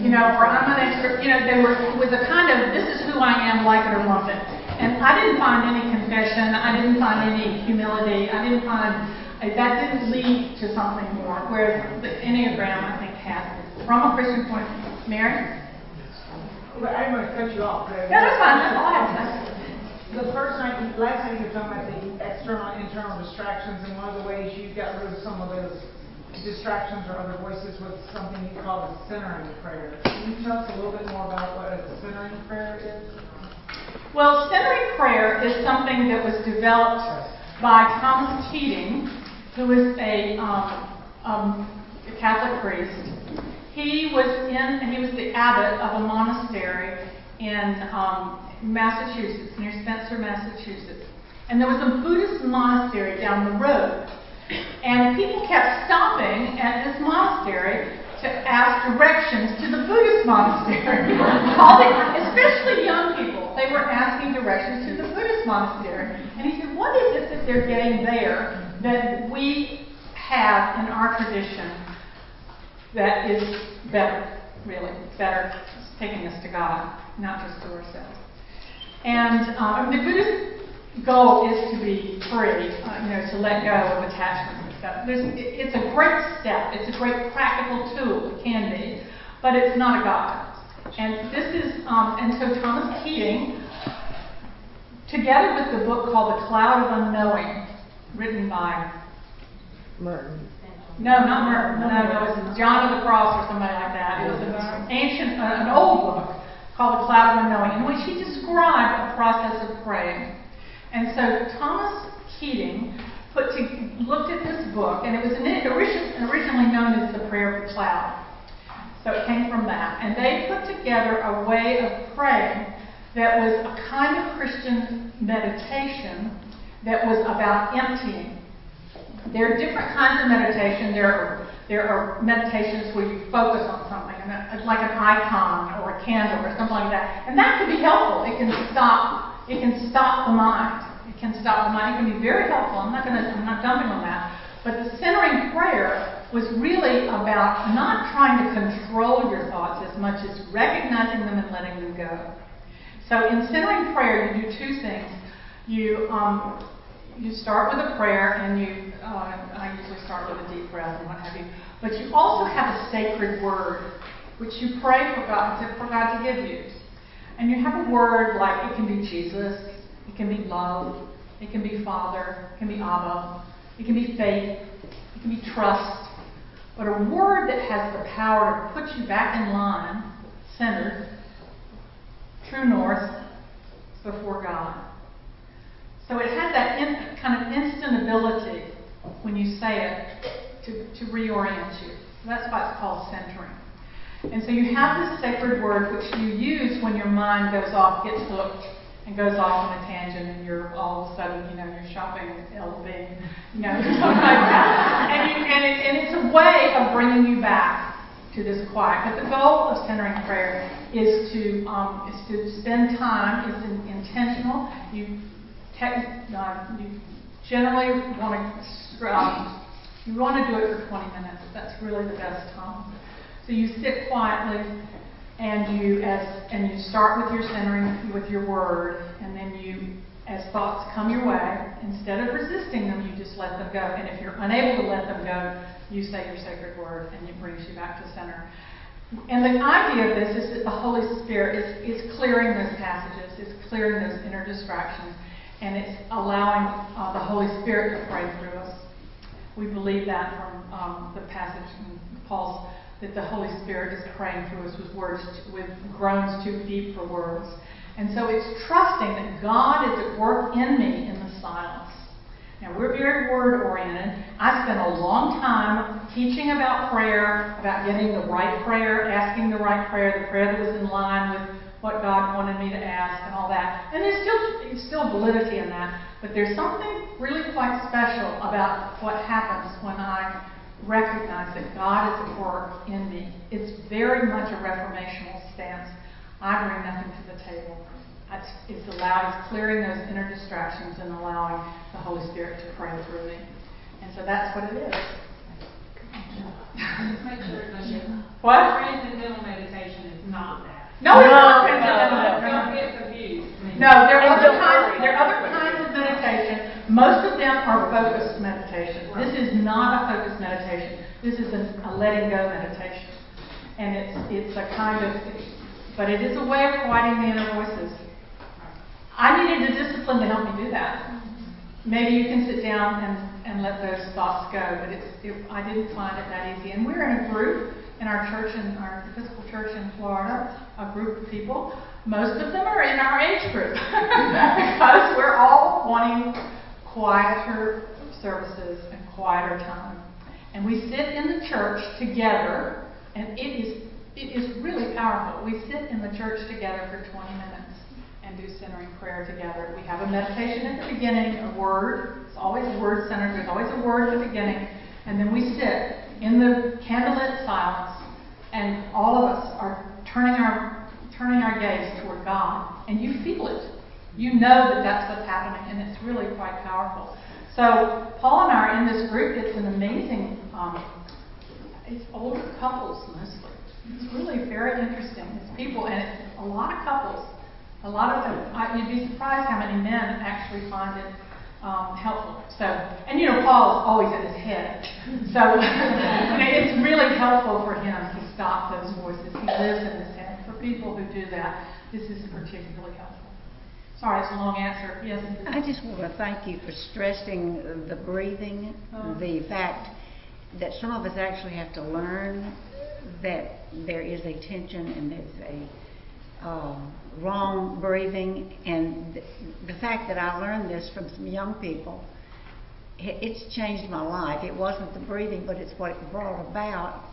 You know, or I'm an extrovert. You know, they were, it was a kind of, this is who I am, like it or lump it. And I didn't find any confession, I didn't find any humility, I didn't find, uh, that didn't lead to something more. Whereas the Enneagram, I think, has, from a Christian point. Mary? But I didn't want to cut you off. but- Yeah, that's fine, that's all I have to say. The first night, last night you were talking about the external and internal distractions, and one of the ways you got rid of some of those distractions or other voices was something you called a centering prayer. Can you tell us a little bit more about what a centering prayer is? Well, centering prayer is something that was developed by Thomas Keating, who is a, um, um, a Catholic priest. He was in, he was the abbot of a monastery in um, Massachusetts, near Spencer, Massachusetts. And there was a Buddhist monastery down the road. And people kept stopping at this monastery to ask directions to the Buddhist monastery. Especially young people, they were asking directions to the Buddhist monastery. And he said, What is it that they're getting there that we have in our tradition that is better, really? Better, it's taking us to God, not just to ourselves. And um, the Buddhist goal is to be free, uh, you know, to let go of attachments and stuff. There's, it's a great step. It's a great practical tool. It can be, but it's not a God. And this is, um, and so Thomas Keating, together with the book called The Cloud of Unknowing, written by Merton. no, not Merton. No, no, it was John of the Cross or somebody like that. It was an ancient, uh, an old book called The Cloud of Unknowing, in which he described a process of praying. And so Thomas Keating put to, looked at this book, and it was in- originally known as the Prayer of the Cloud. So it came from that. And they put together a way of praying that was a kind of Christian meditation that was about emptying. There are different kinds of meditation. There are, there are meditations where you focus on something, and that- like an icon or a candle or something like that. And that can be helpful. It can stop. It can stop the mind. It can stop the mind. It can be very helpful. I'm not to. I'm not dumping on that. But the centering prayer was really about not trying to control your thoughts as much as recognizing them and letting them go. So in centering prayer, you do two things. You um, you start with a prayer, and you uh, I usually start with a deep breath and what have you. But you also have a sacred word, which you pray for God to, for God to give you. And you have a word like it can be Jesus, it can be love, it can be Father, it can be Abba, it can be faith, it can be trust. But a word that has the power to put you back in line, centered, true north, before God. So it has that in, kind of instant ability when you say it to, to reorient you. That's why it's called centering. And so you have this sacred word which you use when your mind goes off, gets hooked, and goes off on a tangent, and you're all of a sudden, you know, you're shopping LV, you know, something like that. And, you, and, it, and it's a way of bringing you back to this quiet. But the goal of centering prayer is to um, is to spend time. It's intentional. You you generally want to um, you want to do it for 20 minutes. That's really the best time. So you sit quietly, and you as and you start with your centering with your word, and then you as thoughts come your way, instead of resisting them, you just let them go. And if you're unable to let them go, you say your sacred word and it brings you back to center. And the idea of this is that the Holy Spirit is, is clearing those passages, is clearing those inner distractions, and it's allowing uh, the Holy Spirit to pray through us. We believe that from um, the passage in Paul's that the Holy Spirit is praying through us with words, with groans too deep for words. And so it's trusting that God is at work in me in the silence. Now, we're very word oriented. I spent a long time teaching about prayer, about getting the right prayer, asking the right prayer, the prayer that was in line with what God wanted me to ask, and all that. And there's still, there's still validity in that. But there's something really quite special about what happens when I recognize that God is at work in me. It's very much a reformational stance. I bring nothing to the table. It's allowing, it's clearing those inner distractions and allowing the Holy Spirit to pray through me. And so that's what it is. Just make sure that What? transcendental meditation is not that. No, No, no, no. Don't get confused. I mean, No, there are And other don't kinds, there are other kinds of meditation. Most of them are focused meditation. This is not a focused meditation. This is a, a letting go meditation. And it's, it's a kind of, but it is a way of quieting the inner voices. I needed the discipline to help me do that. Maybe you can sit down and, and let those thoughts go, but it's, it, I didn't find it that easy. And we're in a group in our church, in our Episcopal church in Florida, a group of people. Most of them are in our age group because we're all wanting quieter services and quieter time. And we sit in the church together, and it is it is really powerful. We sit in the church together for 20 minutes and do centering prayer together. We have a meditation at the beginning, a word. It's always word centered. There's always a word at the beginning, and then we sit in the candlelit silence, and all of us are turning our turning our gaze toward God, and you feel it. You know that that's what's happening, and it's really quite powerful. So Paul and I are in this group. It's an amazing. Um, it's older couples mostly. It's really very interesting. It's people, and it's a lot of couples. A lot of them. I, you'd be surprised how many men actually find it um, helpful. So, and you know, Paul is always in his head. So, you know, it's really helpful for him to stop those voices. He lives in his head. For people who do that, this is particularly helpful. Sorry, it's a long answer. Yes. I just want to thank you for stressing the breathing, Oh. the fact that some of us actually have to learn that there is a tension and there's a um, wrong breathing. And the fact that I learned this from some young people, it's changed my life. It wasn't the breathing, but it's what it brought about.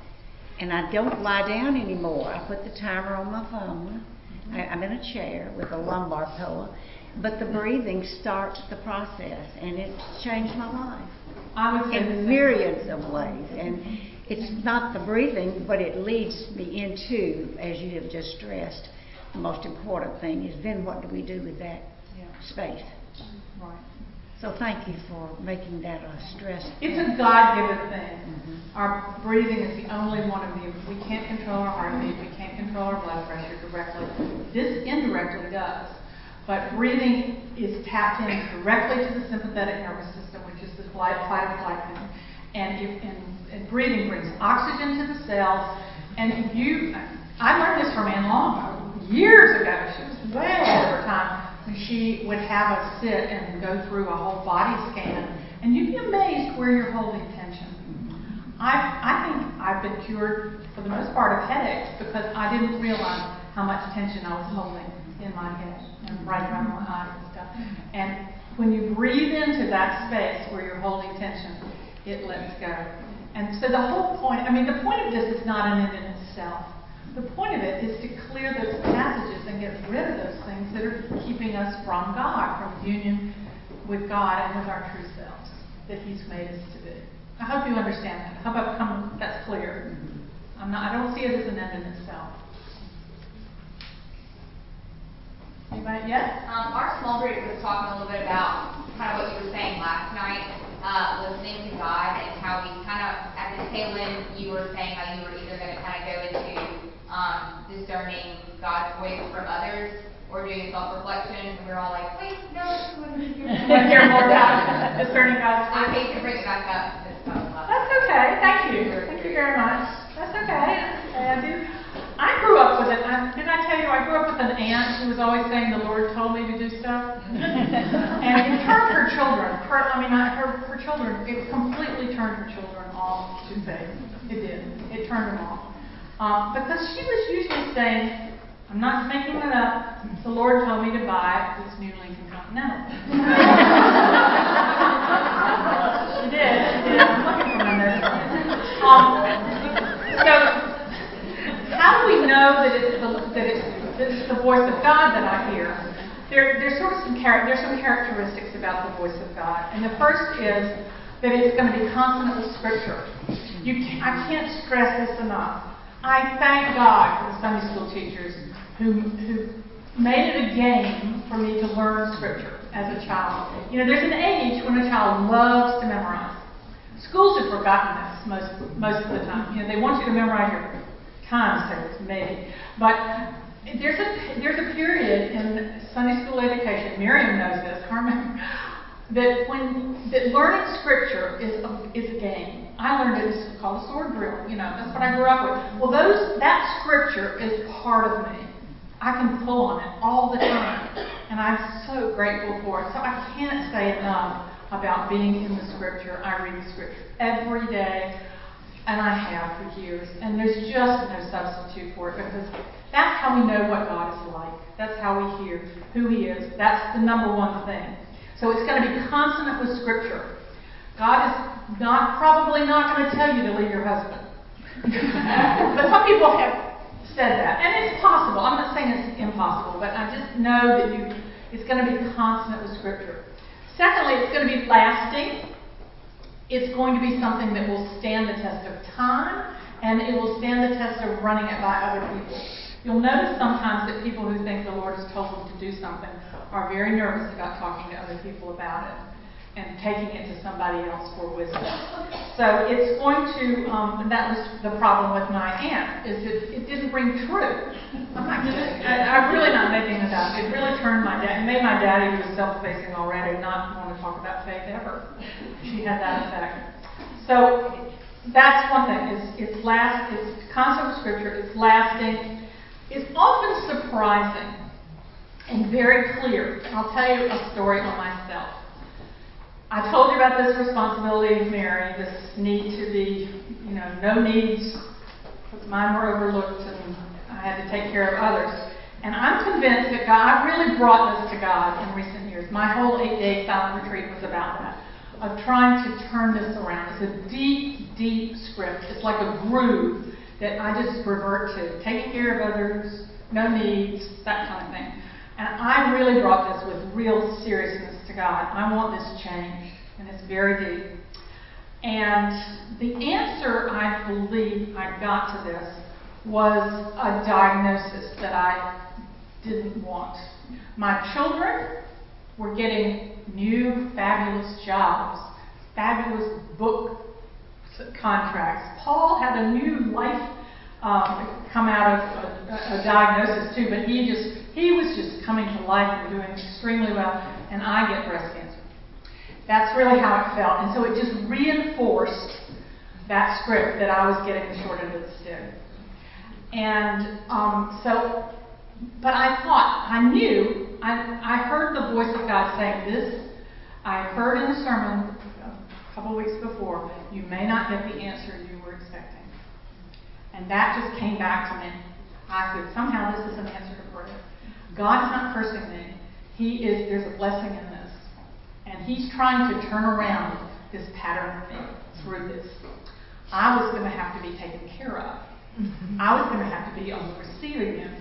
And I don't lie down anymore. I put the timer on my phone. Mm-hmm. I, I'm in a chair with a lumbar pillow. But the breathing starts the process, and it's changed my life I would say in myriads of ways. And mm-hmm. it's not the breathing, but it leads me into, as you have just stressed, the most important thing is then what do we do with that Yeah. space? Right. So thank you for making that a stress. It's a God-given thing. Mhm. Our breathing is the only one of the. We can't control our heartbeat. We can't control our blood pressure directly. This indirectly does, but breathing is tapped in directly to the sympathetic nervous system, which is the flight, fight or flight thing. And if and, and breathing brings oxygen to the cells. And if you, I learned this from Anne Long years ago. She was way her time she would have us sit and go through a whole body scan, and you'd be amazed where you're holding tension. Mm-hmm. I, I think I've been cured for the most part of headaches because I didn't realize how much tension I was holding in my head and right around my eyes and stuff. Mm-hmm. And when you breathe into that space where you're holding tension, it lets go. And so the whole point, I mean, the point of this is not an end in itself. The point of it is to clear those passages and get rid of those things that are keeping us from God, from union with God and with our true selves that He's made us to be. I hope you understand that. I hope I've come, that's clear. I'm not, I don't see it as an end in itself. Anybody? Yes? Um, our small group was talking a little bit about kind of what you were saying last night, uh, listening to God and how we kind of, at the tail end, you were saying how you were either going to kind of go into um, discerning God's voice from others or doing self-reflection, and we are all like, wait, no, we want Want to hear more about discerning God's voice. I hate to bring it back up. It's not a lot. That's okay. Thank you. Thank you very much. That's okay. I do. I grew up with it. I, didn't I tell you I grew up with an aunt who was always saying the Lord told me to do stuff, and it turned her children. Her, I mean, her her children. It completely turned her children off to faith. It did. It turned them off um, because she was usually saying. I'm not making it up. The Lord told me to buy this new Lincoln Continental. she did. She did. I'm looking for. Um, so, how do we know that it's the that it's, it's the voice of God that I hear? There, there's sort of some char- there's some characteristics about the voice of God, and the first is that it's going to be consonant with Scripture. You can, I can't stress this enough. I thank God for the Sunday school teachers who who made it a game for me to learn Scripture as a child. You know, there's an age when a child loves to memorize. Schools have forgotten this most most of the time. You know, they want you to memorize your times tables, maybe, but there's a there's a period in Sunday school education. Miriam knows this. Carmen. That when that learning scripture is a, is a game. I learned it. It's called a sword drill. You know, that's what I grew up with. Well, those that scripture is part of me. I can pull on it all the time, and I'm so grateful for it. So I can't say enough about being in the Scripture. I read the Scripture every day, and I have for years. And there's just no substitute for it because that's how we know what God is like. That's how we hear who He is. That's the number one thing. So it's going to be consonant with Scripture. God is not probably not going to tell you to leave your husband. but some people have said that. And it's possible. I'm not saying it's impossible, but I just know that you it's going to be consonant with Scripture. Secondly, it's going to be lasting. It's going to be something that will stand the test of time, and it will stand the test of running it by other people. You'll notice sometimes that people who think the Lord has told them to do something are very nervous about talking to other people about it and taking it to somebody else for wisdom. So it's going to, um, and that was the problem with my aunt, is it, it didn't ring true. I'm not kidding. I, I'm really not making this up. It really turned my dad, it made my daddy, who was self-facing already, not want to talk about faith ever. She had that effect. So that's one thing. It's, it's last, it's constant with scripture. It's lasting. It's often surprising and very clear. I'll tell you a story on myself. I told you about this responsibility of Mary, this need to be, you know, no needs, mine were overlooked and I had to take care of others. And I'm convinced that God, I really brought this to God in recent years. My whole eight day silent retreat was about that, of trying to turn this around. It's a deep, deep script. It's like a groove that I just revert to. Taking care of others, no needs, that kind of thing. And I really brought this with real seriousness to God. I want this change, and it's very deep. And the answer I believe I got to this was a diagnosis that I didn't want. My children were getting new, fabulous jobs, fabulous book contracts. Paul had a new life um, come out of a, a, diagnosis too, but he just he was just coming to life and doing extremely well, and I get breast cancer. That's really how it felt, and so it just reinforced that script that I was getting the short end of the stick. And um, so, but I thought I knew I I heard the voice of God saying this. I heard in the sermon a couple weeks before, you may not get the answer. And that just came back to me. I said, somehow this is an answer to prayer. God's not cursing me. He is, there's a blessing in this. And He's trying to turn around this pattern of me through this. I was going to have to be taken care of. I was going to have to be on the receiving end.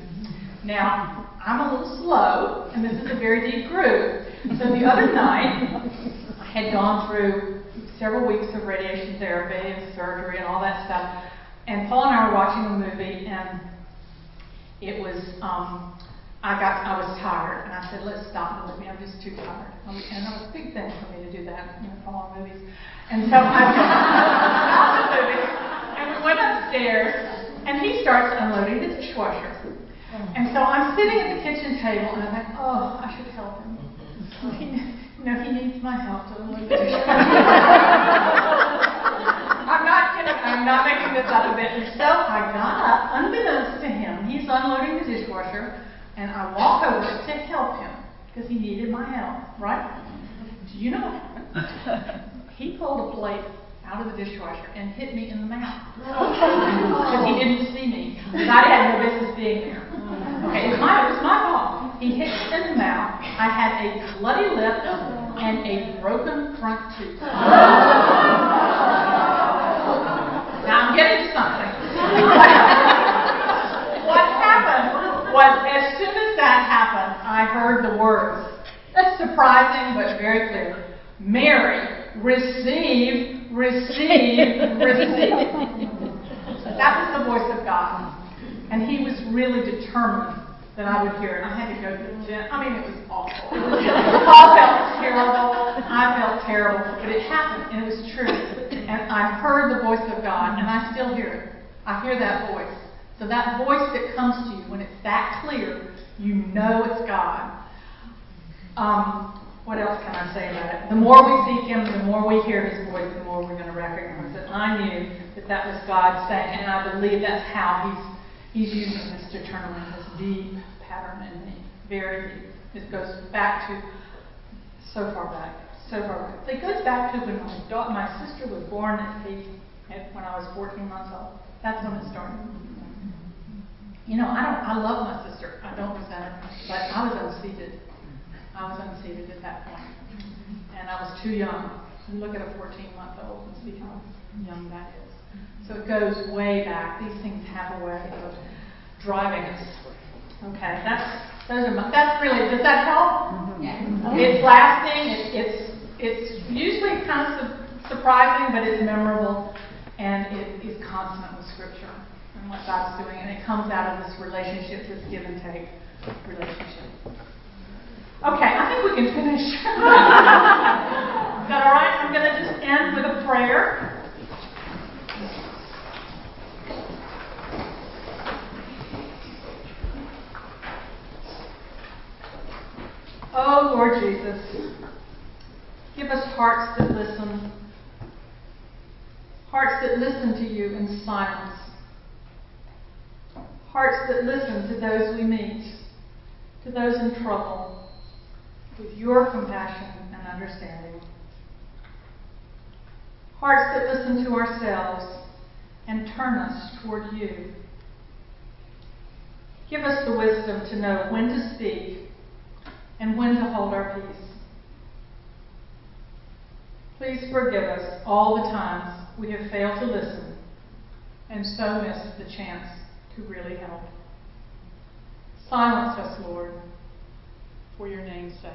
Now, I'm a little slow, and this is a very deep groove. So the other night, I had gone through several weeks of radiation therapy and surgery and all that stuff. And Paul and I were watching a movie, and it was um, I got I was tired, and I said, "Let's stop the movie. I'm just too tired." And it was a big thing for me to do that in the Paul movies. And so I stopped the movie, and we went upstairs, and he starts unloading the dishwasher. And so I'm sitting at the kitchen table and I think, oh, I should help him. He, you know, he needs my help to unload the dishwasher. I'm not kidding. I'm not making this up a bit. And so I got up, unbeknownst to him. He's unloading the dishwasher, and I walk over to help him because he needed my help, right? Do you know what happened? He pulled a plate out of the dishwasher and hit me in the mouth oh. because he didn't see me. I had no business being there. Okay, it was my, it was my fault. He hit me in the mouth. I had a bloody lip and a broken front tooth. Now I'm getting to something. what happened was, as soon as that happened, I heard the words. That's surprising, but very clear. Mary, receive, receive, receive. That was the voice of God. And he was really determined that I would hear it. I had to go to the gym. I mean, it was awful. It was I felt terrible. I felt terrible. But it happened, and it was true. And I heard the voice of God, and I still hear it. I hear that voice. So that voice that comes to you, when it's that clear, you know it's God. Um, what else can I say about it? The more we seek Him, the more we hear His voice, the more we're going to recognize it. I knew that that was God saying, and I believe that's how He's He's using this to turn around this deep pattern in me, very deep. It goes back to so far back, so far back. It goes back to when my daughter, my sister was born at eight, when I was 14 months old. That's when it started. You know, I don't. I love my sister. I don't resent her, but I was unseated. I was unseated at that point, and I was too young. Look at a 14-month-old and see how young that is. So it goes way back. These things have a way of driving us. Okay, that's those are my, that's really. Does that help? Yeah. It's lasting. It's it's it's usually kind of su- surprising, but it's memorable, and it is consonant with Scripture and what God's doing, and it comes out of this relationship, this give and take relationship. Okay, I think we can finish. is that all right? I'm going to just end with a prayer. Oh, Lord Jesus, give us hearts that listen, hearts that listen to you in silence, hearts that listen to those we meet, to those in trouble, with your compassion and understanding. Hearts that listen to ourselves and turn us toward you. Give us the wisdom to know when to speak and when to hold our peace. Please forgive us all the times we have failed to listen and so missed the chance to really help. Silence us, Lord, for your name's sake.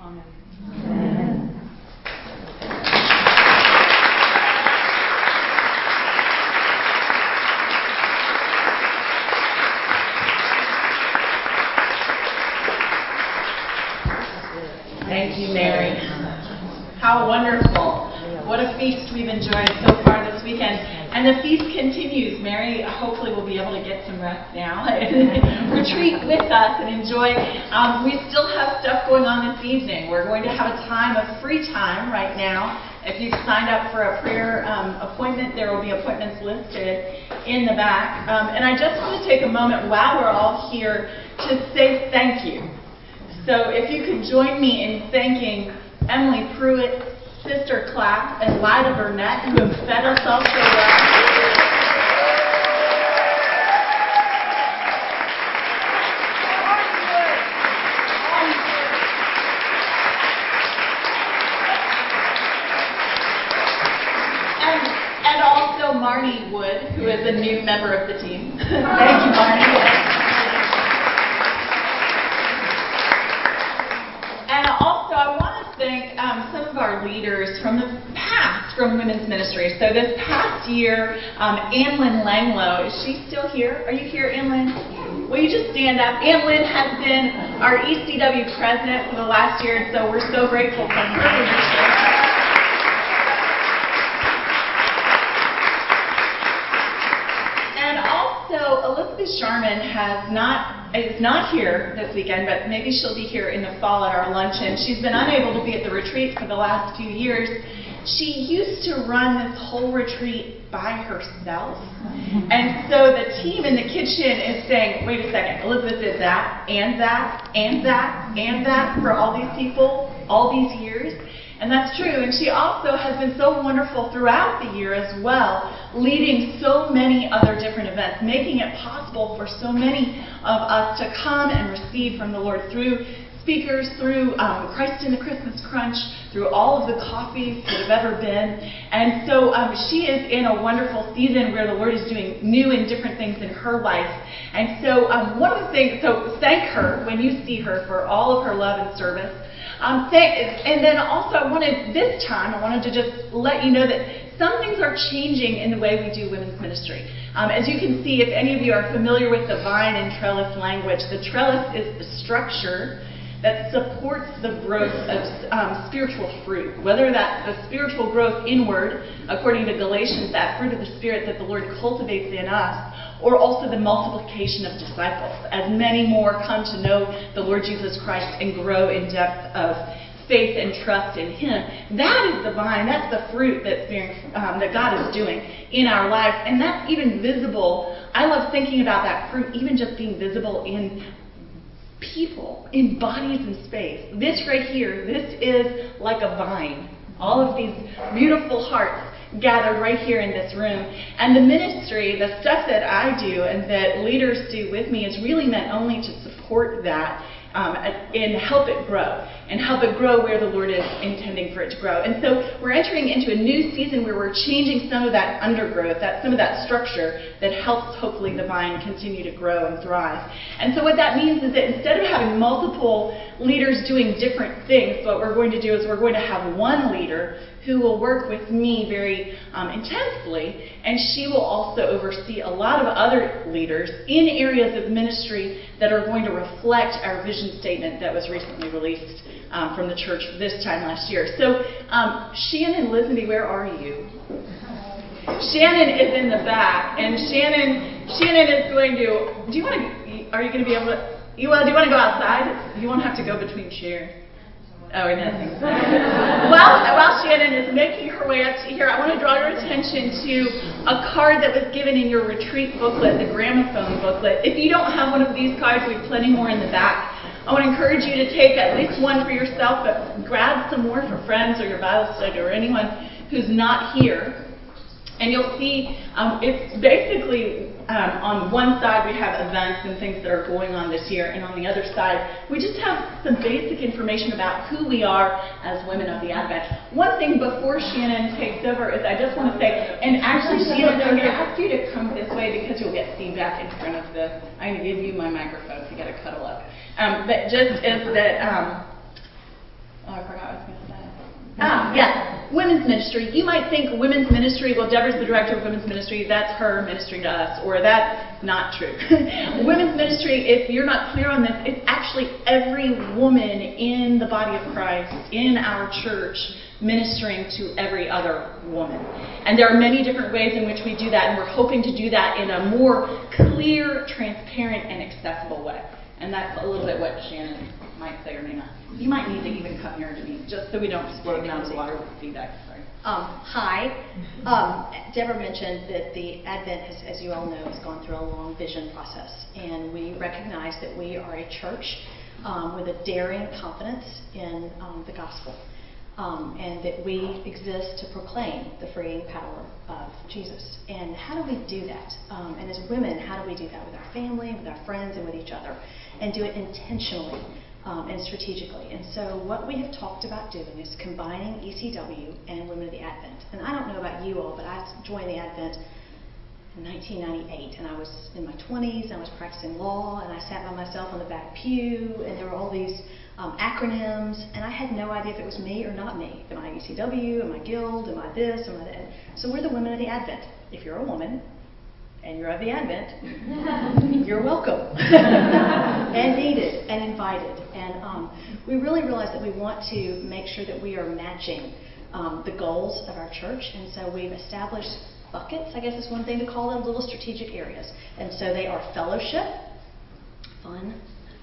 Amen. Amen. Thank you, Mary. How wonderful. What a feast we've enjoyed so far this weekend. And the feast continues. Mary hopefully will be able to get some rest now and retreat with us and enjoy. Um, we still have stuff going on this evening. We're going to have a time of free time right now. If you've signed up for a prayer um, appointment, there will be appointments listed in the back. Um, and I just want to take a moment while we're all here to say thank you. So if you could join me in thanking Emily Pruitt, Sister Clapp, and Lida Burnett, who have fed us all so well. And, and also Marnie Wood, who is a new member of the team. Thank you, Marnie. And also, I want to some of our leaders from the past from women's ministry. So this past year, um, Ann Lynn Langlow, is she still here? Are you here, Ann Lynn? Will you just stand up? Ann Lynn has been our ECW president for the last year, and so we're so grateful for her leadership. And also, Elizabeth Charmin has not is not here this weekend, but maybe she'll be here in the fall at our luncheon. She's been unable to be at the retreat for the last few years. She used to run this whole retreat by herself. Mm-hmm. And so the team in the kitchen is saying, wait a second, Elizabeth did that, and that, and that, and that for all these people, all these years. And that's true. And she also has been so wonderful throughout the year as well, leading so many other different events, making it possible for so many of us to come and receive from the Lord through speakers, through um, Christ in the Christmas Crunch, through all of the coffees that have ever been. And so um, she is in a wonderful season where the Lord is doing new and different things in her life. And so um, one of the things, so thank her when you see her for all of her love and service. Um, and then also, I wanted this time, I wanted to just let you know that some things are changing in the way we do women's ministry. Um, as you can see, if any of you are familiar with the vine and trellis language, the trellis is the structure that supports the growth of um, spiritual fruit, whether that's the spiritual growth inward, according to Galatians, that fruit of the Spirit that the Lord cultivates in us, or also the multiplication of disciples, as many more come to know the Lord Jesus Christ and grow in depth of faith and trust in Him. That is the vine. That's the fruit that's being um, that God is doing in our lives, and that's even visible. I love thinking about that fruit, even just being visible in people, in bodies in space. This right here, this is like a vine. All of these beautiful hearts gathered right here in this room. And the ministry, the stuff that I do and that leaders do with me, is really meant only to support that and help it grow and help it grow where the Lord is intending for it to grow. And so we're entering into a new season where we're changing some of that undergrowth, that some of that structure that helps hopefully the vine continue to grow and thrive. And so what that means is that instead of having multiple leaders doing different things, what we're going to do is we're going to have one leader who will work with me very um, intensely, and she will also oversee a lot of other leaders in areas of ministry that are going to reflect our vision statement that was recently released um, from the church this time last year. So, um, Shannon Lisby, where are you? Shannon is in the back, and Shannon Shannon is going to. Do you want to? Are you going to be able to? You, well, do you want to go outside? You won't have to go between chairs. Oh, while, while Shannon is making her way up to here, I want to draw your attention to a card that was given in your retreat booklet, the gramophone booklet. If you don't have one of these cards, we have plenty more in the back. I to encourage you to take at least one for yourself, but grab some more for friends or your Bible study or anyone who's not here. And you'll see um, it's basically um, on one side we have events and things that are going on this year, and on the other side we just have some basic information about who we are as women of the Advent. One thing before Shannon takes over is I just want to say, and actually Shannon, I'm going to ask you to come this way because you'll get feedback in front of the. I'm going to give you my microphone so you got to cuddle up. Um, but just is that. Um, oh, I forgot what I was going to say. Ah, yeah, women's ministry. You might think women's ministry, well, Deborah's the director of women's ministry, that's her ministry to us, or that's not true. women's ministry, if you're not clear on this, it's actually every woman in the body of Christ, in our church, ministering to every other woman. And there are many different ways in which we do that, and we're hoping to do that in a more clear, transparent, and accessible way. And that's a little bit what Shannon might say or may not. You might need to even come here to me, just so we don't out of the water with feedback. Sorry. Um, hi. Um, Deborah mentioned that the Advent, has, as you all know, has gone through a long vision process, and we recognize that we are a church um, with a daring confidence in um, the gospel, um, and that we exist to proclaim the freeing power of Jesus. And how do we do that? Um, and as women, how do we do that with our family, with our friends, and with each other, and do it intentionally? um, and strategically. And so, what we have talked about doing is combining ECW and Women of the Advent. And I don't know about you all, but I joined the Advent in 1998, and I was in my 20s, and I was practicing law, and I sat by myself on the back pew, and there were all these um, acronyms, and I had no idea if it was me or not me. Am I ECW? Am I Guild? Am I this? Am I that? So we're the Women of the Advent. If you're a woman, and you're of the Advent, you're welcome and needed and invited. And um, we really realize that we want to make sure that we are matching um, the goals of our church. And so we've established buckets, I guess is one thing to call them, little strategic areas. And so they are fellowship, fun,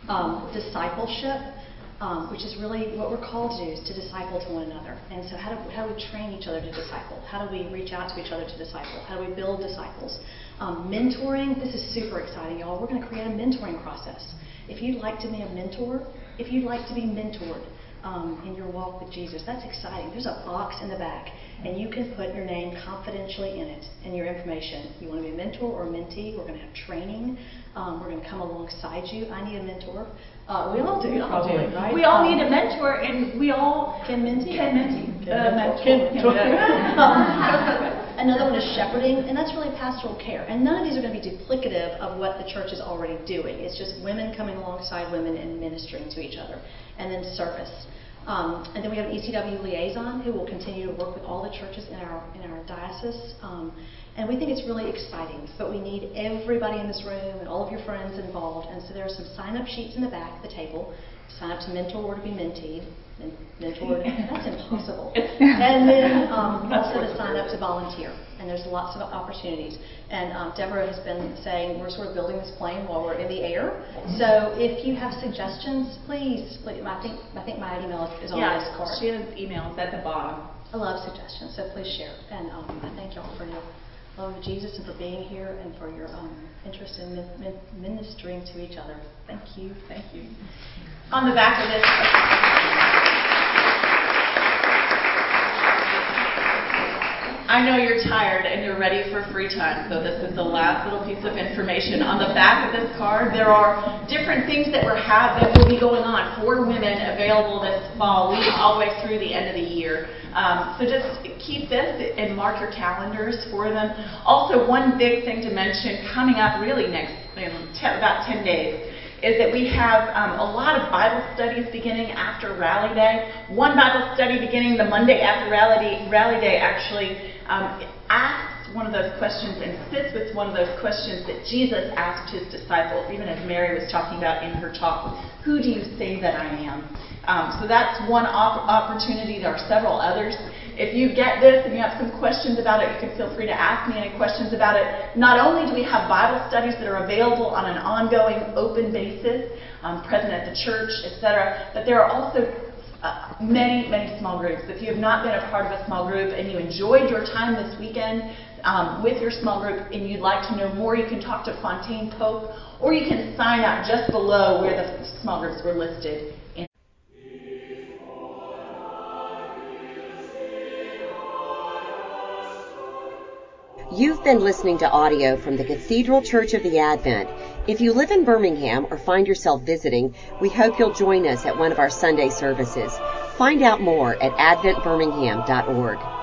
um, discipleship, um, which is really what we're called to do, is to disciple to one another. And so how do, how do we train each other to disciple? How do we reach out to each other to disciple? How do we build disciples? Um, mentoring, this is super exciting, y'all. We're going to create a mentoring process. If you'd like to be a mentor, if you'd like to be mentored, um, in your walk with Jesus. That's exciting. There's a box in the back, and you can put your name confidentially in it and your information. You want to be a mentor or a mentee? We're going to have training. Um, we're going to come alongside you. I need a mentor. Uh, we all do, we all probably, do. right? We all um, need a mentor, and we all can mentee. Can mentee. Uh, mentor. mentor. um, another one is shepherding, and that's really pastoral care. And none of these are going to be duplicative of what the church is already doing. It's just women coming alongside women and ministering to each other. And then service. Um, and then we have an ECW liaison who will continue to work with all the churches in our in our diocese. Um, and we think it's really exciting. But we need everybody in this room and all of your friends involved. And so there are some sign-up sheets in the back of the table. Sign up to mentor or to be menteed. Mentored. That's impossible. and then um, also to sign up to volunteer. And there's lots of opportunities. And um, Deborah has been saying we're sort of building this plane while we're in the air. So if you have suggestions, please, please I think I think my email is, is on yeah, this card. Shannon's email is at the bottom. I love suggestions, so please share. And um, I thank y'all for your of Jesus and for being here and for your um, interest in min- min- ministering to each other. Thank you. Thank you. On the back of this. I know you're tired and you're ready for free time, so this is the last little piece of information. On the back of this card, there are different things that we're have that will be going on for women available this fall, all the way through the end of the year. Um, so just keep this and mark your calendars for them. Also, one big thing to mention coming up really next in about 10 days is that we have um, a lot of Bible studies beginning after Rally Day. One Bible study beginning the Monday after Rally, Rally Day actually um, asks one of those questions and fits with one of those questions that Jesus asked his disciples, even as Mary was talking about in her talk. Who do you say that I am? Um, so that's one op- opportunity. There are several others. If you get this and you have some questions about it, you can feel free to ask me any questions about it. Not only do we have Bible studies that are available on an ongoing, open basis, um, present at the church, etc., but there are also uh, many, many small groups. If you have not been a part of a small group and you enjoyed your time this weekend um, with your small group and you'd like to know more, you can talk to Fontaine Pope or you can sign up just below where the small groups were listed. You've been listening to audio from the Cathedral Church of the Advent. If you live in Birmingham or find yourself visiting, we hope you'll join us at one of our Sunday services. Find out more at adventbirmingham.org.